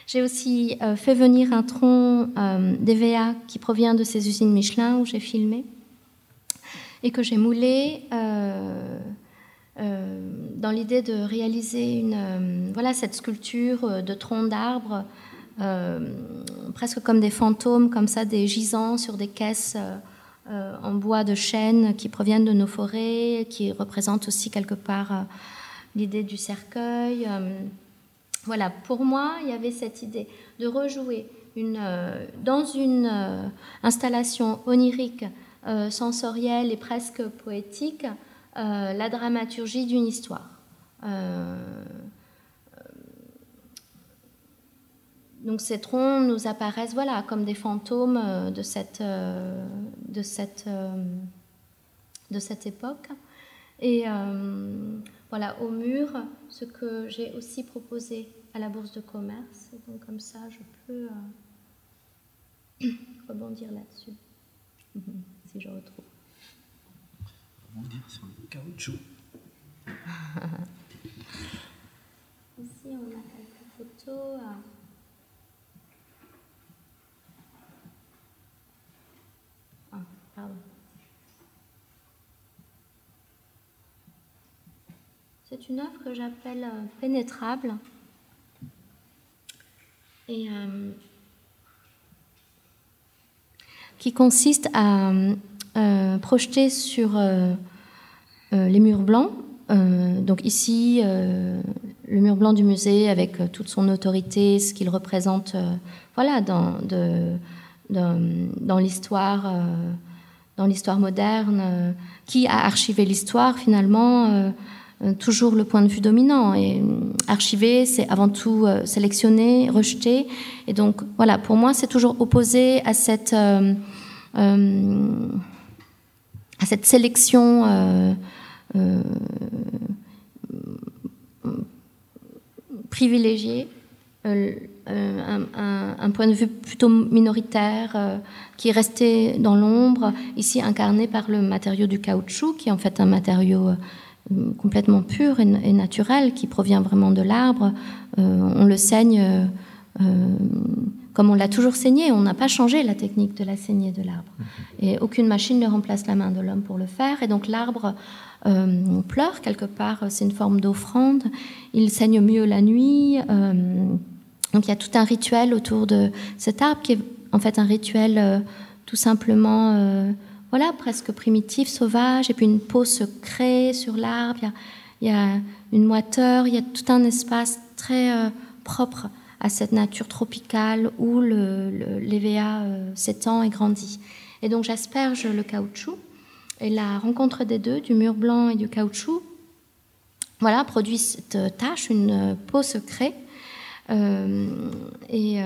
j'ai aussi euh, fait venir un tronc euh, d'EVA qui provient de ces usines Michelin où j'ai filmé et que j'ai moulé euh, dans l'idée de réaliser une, voilà, cette sculpture de troncs d'arbres, presque comme des fantômes, comme ça, des gisants sur des caisses en bois de chêne qui proviennent de nos forêts, qui représentent aussi quelque part l'idée du cercueil. Voilà, pour moi, il y avait cette idée de rejouer euh, dans une euh, installation onirique, euh, sensorielle et presque poétique, la dramaturgie d'une histoire. donc ces troncs nous apparaissent voilà, comme des fantômes de cette, époque. Et voilà, au mur, ce que j'ai aussi proposé à la bourse de commerce. Et donc comme ça, je peux euh, <clears throat> rebondir là-dessus, si je retrouve. Rebondir sur le caoutchouc. <laughs> Ici, on a quelques photos. Euh. Ah, pardon. C'est une œuvre que j'appelle euh, pénétrable et euh, qui consiste à euh, projeter sur les murs blancs. donc ici, le mur blanc du musée avec toute son autorité, ce qu'il représente, voilà, dans, l'histoire, dans l'histoire moderne, qui a archivé l'histoire finalement toujours le point de vue dominant. Et euh, archiver, c'est avant tout euh, sélectionner, rejeter. Et donc, voilà, pour moi, c'est toujours opposé à cette, à cette sélection privilégiée. Un, un, point de vue plutôt minoritaire qui est resté dans l'ombre, ici incarné par le matériau du caoutchouc, qui est en fait un matériau complètement pur et, naturel qui provient vraiment de l'arbre. Euh, on le saigne euh, euh, comme on l'a toujours saigné. On n'a pas changé la technique de la saignée de l'arbre. Et aucune machine ne remplace la main de l'homme pour le faire. Et donc l'arbre pleure quelque part. C'est une forme d'offrande. Il saigne mieux la nuit. donc il y a tout un rituel autour de cet arbre qui est en fait un rituel tout simplement voilà, presque primitif, sauvage, et puis une peau se crée sur l'arbre, il y, a, une moiteur, il y a tout un espace très euh, propre à cette nature tropicale où l'EVA euh, s'étend et grandit. Et donc j'asperge le caoutchouc, et la rencontre des deux, du mur blanc et du caoutchouc, voilà, produit cette tache, une peau se crée, euh, et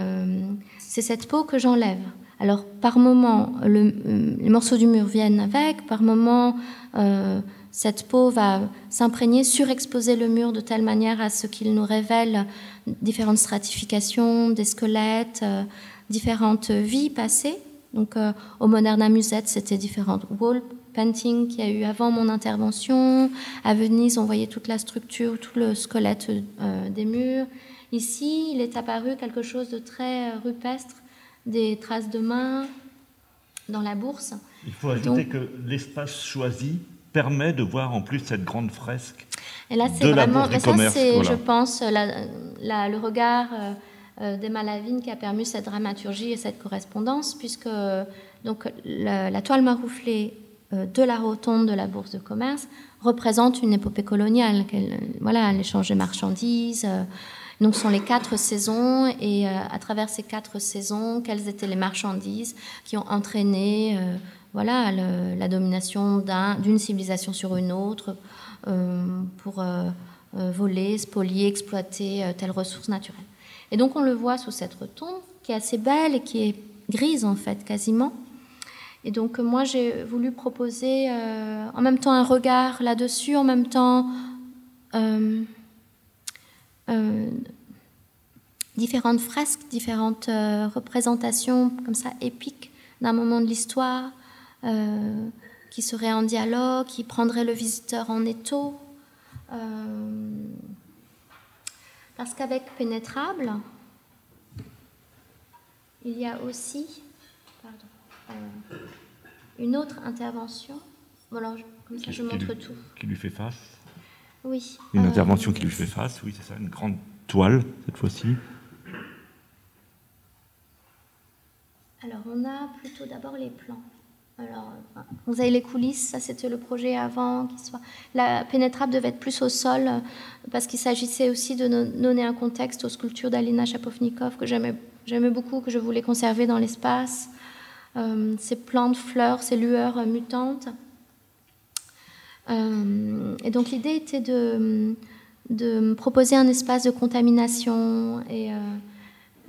c'est cette peau que j'enlève. Alors, par moment, les morceaux du mur viennent avec, par moment, euh, cette peau va s'imprégner, surexposer le mur de telle manière à ce qu'il nous révèle différentes stratifications, des squelettes, euh, différentes vies passées Donc euh, au Moderna Musette, c'était différentes wall painting qu'il y a eu avant mon intervention. À Venise, on voyait toute la structure, tout le squelette des murs. Ici, il est apparu quelque chose de très rupestre, des traces de mains dans la bourse. Il faut ajouter que l'espace choisi permet de voir en plus cette grande fresque. Et là, c'est vraiment, mais ça, c'est, je pense, le regard euh, euh, d'Emma Lavigne qui a permis cette dramaturgie et cette correspondance, puisque donc la, toile marouflée euh, de la rotonde de la Bourse de commerce représente une épopée coloniale. Voilà, l'échange de marchandises. Donc, ce sont les quatre saisons, et à travers ces quatre saisons, quelles étaient les marchandises qui ont entraîné voilà, la domination d'une civilisation sur une autre euh, pour euh, euh, voler, spolier, exploiter telle ressource naturelle. Et donc on le voit sous cette rotonde qui est assez belle et qui est grise en fait quasiment. Et donc moi j'ai voulu proposer en même temps un regard là-dessus, en même temps différentes fresques, différentes représentations comme ça épiques d'un moment de l'histoire, euh, qui serait en dialogue, qui prendrait le visiteur en étau. Euh, parce qu'avec Pénétrable, il y a aussi euh, une autre intervention. Voilà, comme ça, je montre tout. Qui lui fait face Oui. Une intervention qui lui fait face, oui, c'est ça, une grande toile, cette fois-ci. Alors, on a plutôt d'abord les plans. Alors, vous avez les coulisses, ça c'était le projet avant. Soit... La pénétrable devait être plus au sol, parce qu'il s'agissait aussi de donner un contexte aux sculptures d'Alina Chapovnikov que j'aimais beaucoup, que je voulais conserver dans l'espace. Euh, ces plantes, fleurs, ces lueurs mutantes. Euh, et donc l'idée était de, de proposer un espace de contamination et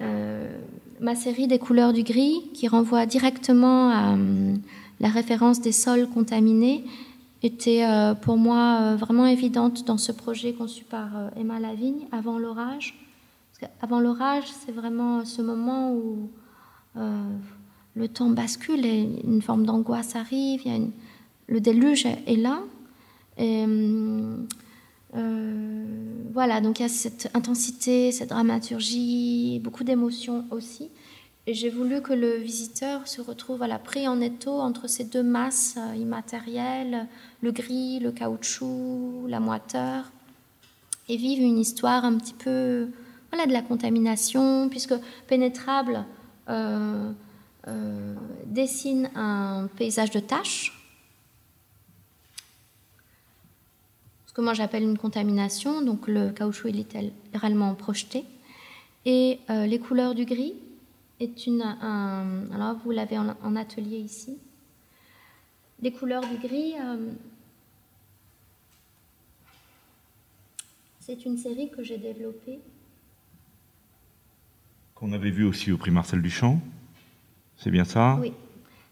euh, ma série des couleurs du gris qui renvoie directement à la référence des sols contaminés était euh, pour moi euh, vraiment évidente dans ce projet conçu par euh, Emma Lavigne, Avant l'orage. Avant l'orage, c'est vraiment ce moment où le temps bascule et une forme d'angoisse arrive, le déluge est là. Et, voilà, donc il y a cette intensité, cette dramaturgie, beaucoup d'émotions aussi. Et j'ai voulu que le visiteur se retrouve à la pris en étau entre ces deux masses euh, immatérielles, le gris, le caoutchouc, la moiteur, et vive une histoire un petit peu voilà, de la contamination, puisque Pénétrable euh, euh, dessine un paysage de taches, ce que moi j'appelle une contamination, donc le caoutchouc est littéralement projeté, et les couleurs du gris est une. alors, vous l'avez en, atelier ici. Les couleurs du gris. Euh, c'est une série que j'ai développée. Qu'on avait vu aussi au prix Marcel Duchamp. C'est bien ça? Oui.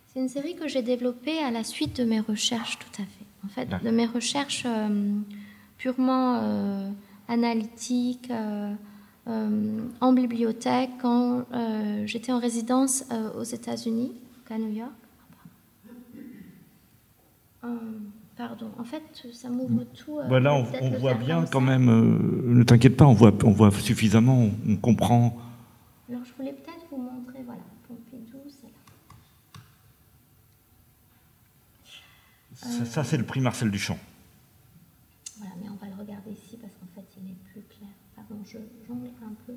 C'est une série que j'ai développée à la suite de mes recherches, tout à fait. En fait, de mes recherches euh, purement euh, analytiques. Euh, en bibliothèque quand euh, j'étais en résidence euh, aux États-Unis, à New York. pardon, en fait, ça m'ouvre tout. voilà, on, voit bien quand même. ne t'inquiète pas, on voit, on voit suffisamment, on, comprend. Alors, je voulais peut-être vous montrer, voilà, Pompidou, c'est là. Ça, c'est le prix Marcel Duchamp. Voilà, mais on va le regarder ici parce qu'en fait, il est plus clair. Pardon, je jongle un peu.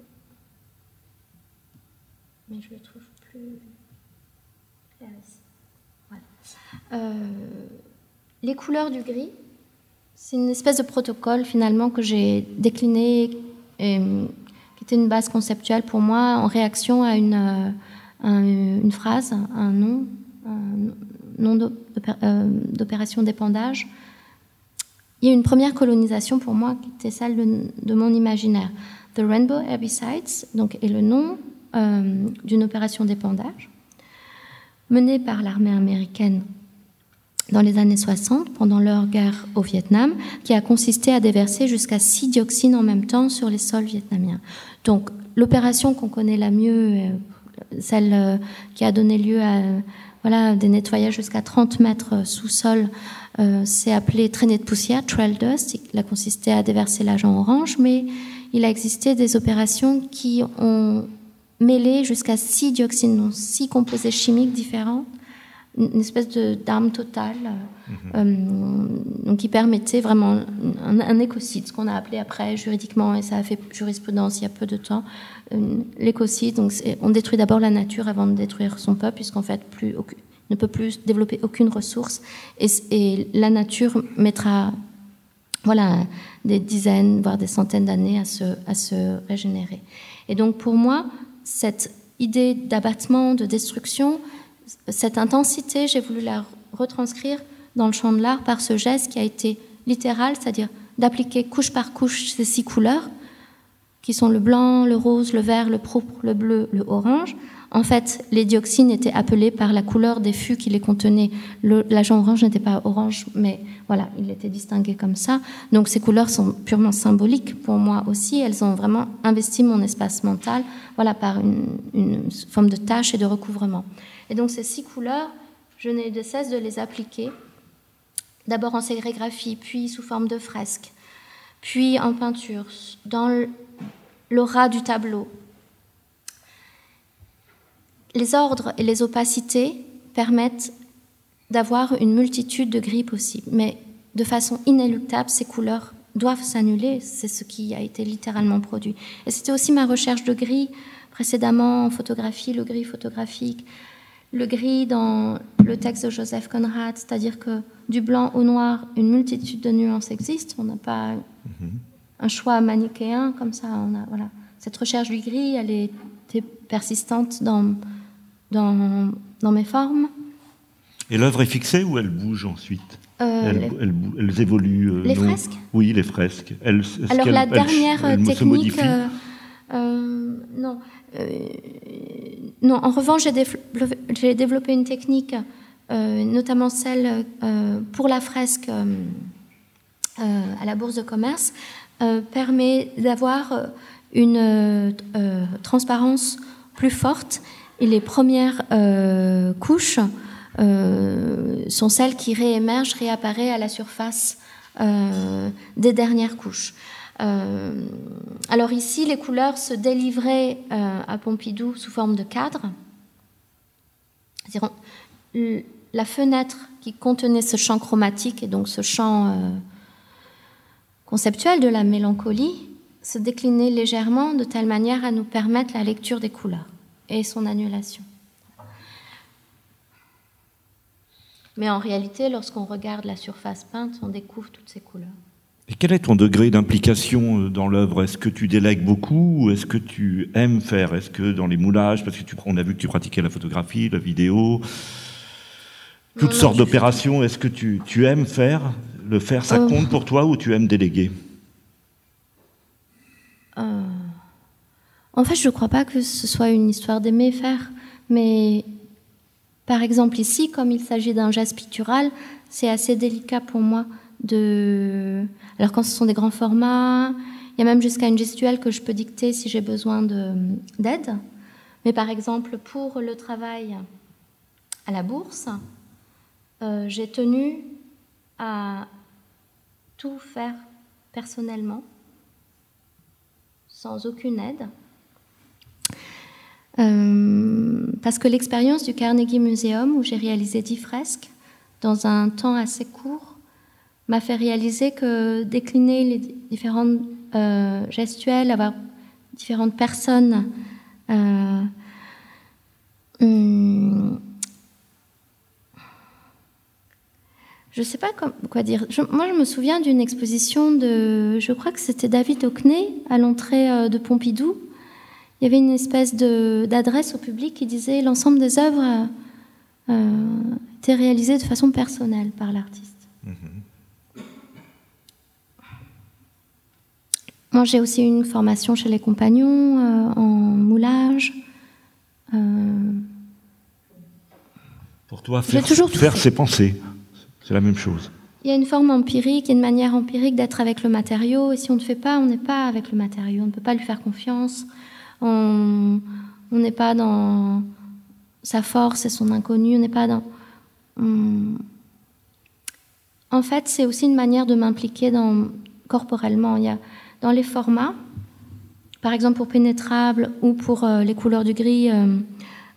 Mais je le trouve plus clair ici. Voilà. Euh, les couleurs du gris, c'est une espèce de protocole finalement que j'ai décliné, et, qui était une base conceptuelle pour moi en réaction à une, euh, phrase, un nom, nom euh, d'opération d'épandage il y a une première colonisation pour moi qui était celle de, mon imaginaire. The Rainbow Herbicides donc, est le nom euh, d'une opération d'épandage menée par l'armée américaine dans les années 60, pendant leur guerre au Vietnam, qui a consisté à déverser jusqu'à 6 dioxines en même temps sur les sols vietnamiens. Donc, l'opération qu'on connaît la mieux, euh, celle qui a donné lieu à voilà, des nettoyages jusqu'à 30 mètres sous sol, c'est appelé traînée de poussière, trail dust. Il a consisté à déverser l'agent orange, mais il a existé des opérations qui ont mêlé jusqu'à six dioxines, donc six composés chimiques différents, une espèce d'arme totale, mhm. euh, donc qui permettait vraiment un, écocide, ce qu'on a appelé après juridiquement, et ça a fait jurisprudence il y a peu de temps, euh, l'écocide. Donc on détruit d'abord la nature avant de détruire son peuple, puisqu'en fait plus ne peut plus développer aucune ressource, et, et la nature mettra voilà des dizaines, voire des centaines d'années à se, à se régénérer. Et donc pour moi, cette idée d'abattement, de destruction, cette intensité, j'ai voulu la retranscrire dans le champ de l'art par ce geste qui a été littéral, c'est-à-dire d'appliquer couche par couche ces six couleurs, qui sont le blanc, le rose, le vert, le pourpre, le bleu, le orange, en fait, les dioxines étaient appelées par la couleur des fûts qui les contenaient. L'agent orange n'était pas orange, mais voilà, il était distingué comme ça. Donc ces couleurs sont purement symboliques pour moi aussi. Elles ont vraiment investi mon espace mental, voilà, par une, forme de tâche et de recouvrement. Et donc ces six couleurs, je n'ai de cesse de les appliquer. D'abord en sérigraphie, puis sous forme de fresque, puis en peinture, dans l'aura du tableau, les ordres et les opacités permettent d'avoir une multitude de gris possibles, mais de façon inéluctable, ces couleurs doivent s'annuler, c'est ce qui a été littéralement produit. Et c'était aussi ma recherche de gris précédemment en photographie, le gris photographique, le gris dans le texte de Joseph Conrad, c'est-à-dire que du blanc au noir, une multitude de nuances existent, on n'a pas un choix manichéen comme ça, on a, voilà. Cette recherche du gris, elle était persistante dans dans, dans mes formes. Et l'œuvre est fixée ou elle bouge ensuite euh, elles, elles, évoluent. Euh, les fresques Oui, les fresques. Alors la dernière technique. Euh, non. non. En revanche, j'ai développé, développé, une technique, notamment celle pour la fresque à la bourse de commerce, permet d'avoir une transparence plus forte les premières euh, couches euh, sont celles qui réémergent, réapparaissent à la surface euh, des dernières couches. alors ici, les couleurs se délivraient à Pompidou sous forme de cadre. La fenêtre qui contenait ce champ chromatique et donc ce champ conceptuel de la mélancolie se déclinait légèrement de telle manière à nous permettre la lecture des couleurs et son annulation. Mais en réalité, lorsqu'on regarde la surface peinte, on découvre toutes ces couleurs. Et quel est ton degré d'implication euh, dans l'œuvre? Est-ce que tu délègues beaucoup ou est-ce que tu aimes faire? Est-ce que dans les moulages, parce que tu, on a vu que tu pratiquais la photographie, la vidéo, toutes sortes d'opérations, est-ce que tu, tu, aimes faire Le faire, ça euh, compte pour toi ou tu aimes déléguer? En fait, je ne crois pas que ce soit une histoire d'aimer faire, mais par exemple ici, comme il s'agit d'un geste pictural, c'est assez délicat pour moi de... Alors quand ce sont des grands formats, il y a même jusqu'à une gestuelle que je peux dicter si j'ai besoin d'aide. Mais par exemple, pour le travail à la bourse, euh, j'ai tenu à tout faire personnellement, sans aucune aide. Euh, parce que l'expérience du Carnegie Museum, où j'ai réalisé dix fresques dans un temps assez court, m'a fait réaliser que décliner les différentes euh, gestuelles, avoir différentes personnes, euh, hum, je ne sais pas quoi dire. moi, je me souviens d'une exposition de, je crois que c'était David Hockney à l'entrée de Pompidou, il y avait une espèce d'adresse au public qui disait l'ensemble des œuvres euh, étaient réalisées de façon personnelle par l'artiste. Mm-hmm. Moi, j'ai aussi une formation chez les compagnons euh, en moulage. Euh, Pour toi, faire, faire ses pensées, c'est la même chose. Il y a une forme empirique, il y a une manière empirique d'être avec le matériau, et si on ne fait pas, on n'est pas avec le matériau, on ne peut pas lui faire confiance on, n'est pas dans sa force et son inconnu, on n'est pas dans. En fait, c'est aussi une manière de m'impliquer dans, corporellement. Il y a, dans les formats, par exemple pour Pénétrable ou pour euh, les couleurs du gris euh,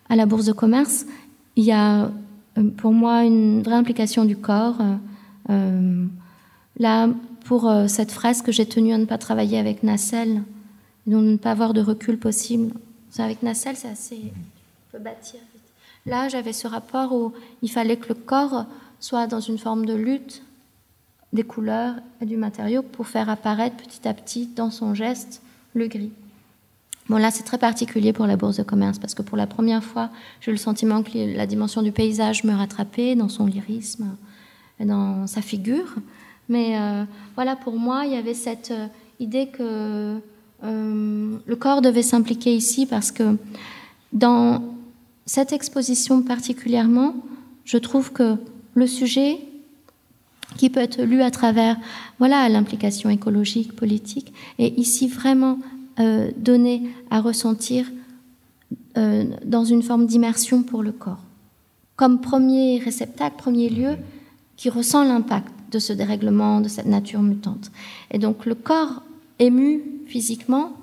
à la bourse de commerce, il y a euh, pour moi une vraie implication du corps. là, pour cette fresque, j'ai tenu à ne pas travailler avec nacelle, donc ne pas avoir de recul possible. Avec nacelle, c'est assez. On peut bâtir Là, j'avais ce rapport où il fallait que le corps soit dans une forme de lutte des couleurs et du matériau pour faire apparaître petit à petit dans son geste le gris. Bon, là, c'est très particulier pour la bourse de commerce parce que pour la première fois, j'ai eu le sentiment que la dimension du paysage me rattrapait dans son lyrisme, et dans sa figure. Mais euh, voilà, pour moi, il y avait cette euh, idée que euh, le corps devait s'impliquer ici parce que dans cette exposition particulièrement, je trouve que le sujet qui peut être lu à travers voilà l'implication écologique, politique, est ici vraiment euh, donné à ressentir euh, dans une forme d'immersion pour le corps, comme premier réceptacle, premier lieu qui ressent l'impact de ce dérèglement, de cette nature mutante. Et donc le corps ému physiquement,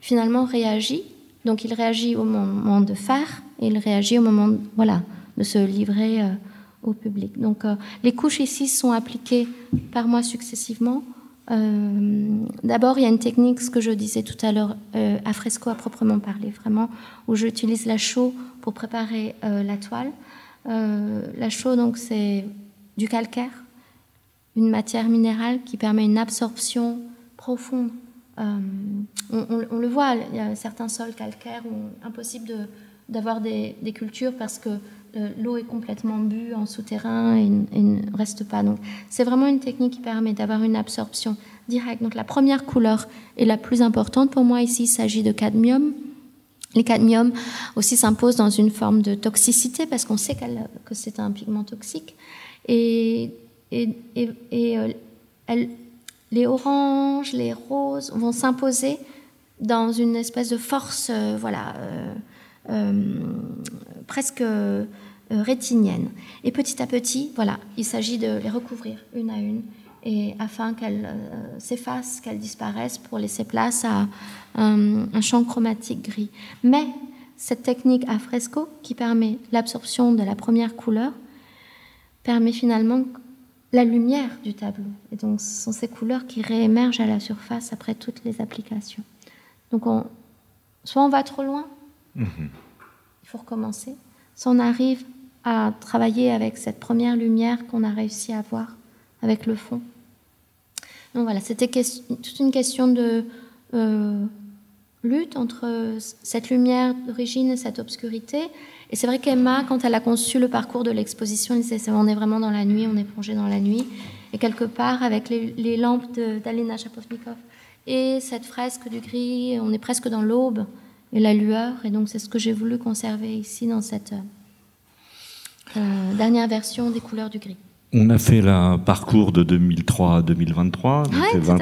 finalement réagit. Donc il réagit au moment de faire, il réagit au moment voilà, de se livrer euh, au public. Donc euh, les couches ici sont appliquées par moi successivement. Euh, d'abord, il y a une technique, ce que je disais tout à l'heure, à fresco à proprement parler, vraiment, où j'utilise la chaux pour préparer la toile. la chaux, donc, c'est du calcaire, une matière minérale qui permet une absorption profonde. On, le voit, il y a certains sols calcaires où impossible d'avoir des, cultures parce que euh, l'eau est complètement bue en souterrain et, ne reste pas. Donc, c'est vraiment une technique qui permet d'avoir une absorption directe. Donc, la première couleur est la plus importante pour moi ici. Il s'agit de cadmium. Les cadmiums aussi s'imposent dans une forme de toxicité parce qu'on sait que c'est un pigment toxique. Et, et, euh, les oranges, les roses vont s'imposer dans une espèce de force, euh, voilà. Euh, presque euh, rétinienne. Et petit à petit, voilà, il s'agit de les recouvrir une à une afin qu'elles s'effacent, qu'elles disparaissent pour laisser place à un, champ chromatique gris. Mais cette technique à fresco qui permet l'absorption de la première couleur permet finalement la lumière du tableau. Et donc ce sont ces couleurs qui réémergent à la surface après toutes les applications. Donc on, soit on va trop loin, il faut recommencer. Si on arrive à travailler avec cette première lumière qu'on a réussi à voir avec le fond. Donc voilà, c'était toute une question de euh, lutte entre cette lumière d'origine et cette obscurité. Et c'est vrai qu'Emma, quand elle a conçu le parcours de l'exposition, elle disait on est vraiment dans la nuit, on est plongé dans la nuit. Et quelque part, avec les, lampes d'Alena Chapovnikov et cette fresque du gris, on est presque dans l'aube et la lueur. Et donc c'est ce que j'ai voulu conserver ici dans cette euh, dernière version des couleurs du gris. On a fait le parcours de 2003 à 2023, donc 20,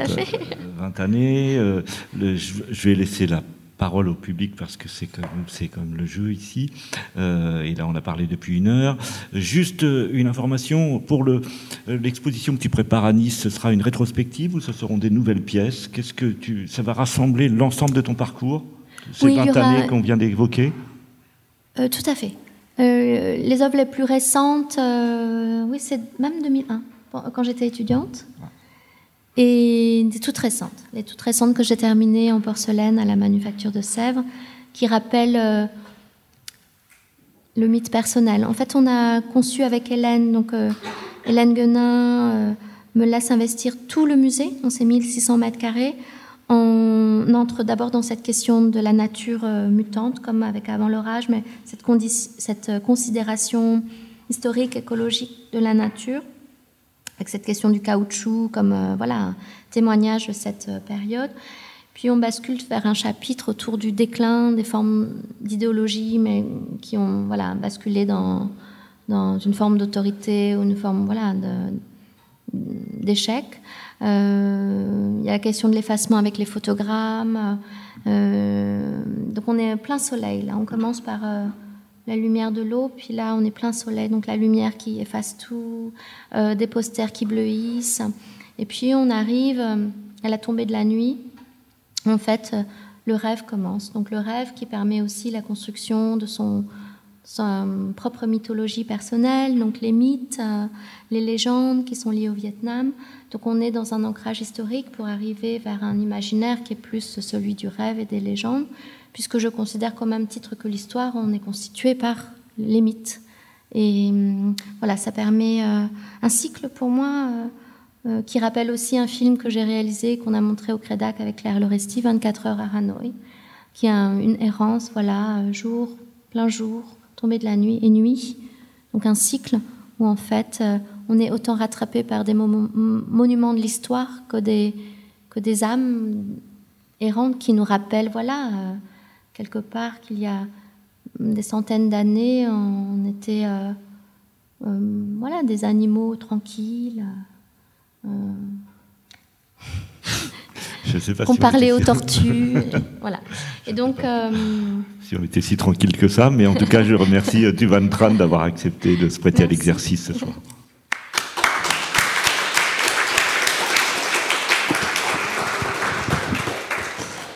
20, années. Euh, je vais laisser la parole au public parce que c'est comme, c'est comme le jeu ici. Euh, et là, on a parlé depuis une heure. Juste une information pour le, l'exposition que tu prépares à Nice, ce sera une rétrospective ou ce seront des nouvelles pièces? Qu'est-ce que tu, ça va rassembler l'ensemble de ton parcours? Ces 20 années qu'on vient d'évoquer? Euh, Tout à fait. Euh, les œuvres les plus récentes, euh, oui, c'est même 2001, quand j'étais étudiante. Et des toutes récentes. Les toutes récentes que j'ai terminées en porcelaine à la manufacture de Sèvres, qui rappellent le mythe personnel. En fait, on a conçu avec Hélène, donc Hélène Guenin me laisse investir tout le musée, dans ces 1600 mètres carrés, on entre d'abord dans cette question de la nature euh, mutante, comme avec avant l'orage, mais cette, euh, considération historique, écologique de la nature, avec cette question du caoutchouc comme euh, voilà, témoignage de cette période. Puis on bascule vers un chapitre autour du déclin des formes d'idéologie, mais qui ont voilà, basculé dans, dans une forme d'autorité ou une forme voilà, d'échec. il y a la question de l'effacement avec les photogrammes. donc on est plein soleil. Là, on commence par la lumière de l'eau, puis là on est plein soleil, donc la lumière qui efface tout, des posters qui bleuissent. Et puis on arrive à la tombée de la nuit. En fait, le rêve commence. Donc le rêve qui permet aussi la construction de son, propre mythologie personnelle, donc les mythes, euh, les légendes qui sont liées au Vietnam. Donc on est dans un ancrage historique pour arriver vers un imaginaire qui est plus celui du rêve et des légendes, puisque je considère qu'au même titre que l'histoire, on est constitué par les mythes. Et hum, voilà, ça permet euh, un cycle pour moi. Euh, qui rappelle aussi un film que j'ai réalisé, qu'on a montré au Crédac avec Claire Loresti, 24 heures à Hanoï, qui a une errance, voilà, jour, plein jour, tombée de la nuit et nuit. Donc un cycle où en fait euh, on est autant rattrapé par des monuments de l'histoire que des, que des âmes errantes qui nous rappellent, voilà, euh, quelque part qu'il y a des centaines d'années, on était voilà, des animaux tranquilles. <laughs> Je sais pas qu'on parlait aux tortues. <laughs> voilà. Et donc. Euh, si on était si tranquille que ça, mais en tout cas, je remercie Tuvan Tran d'avoir accepté de se prêter à l'exercice ce soir.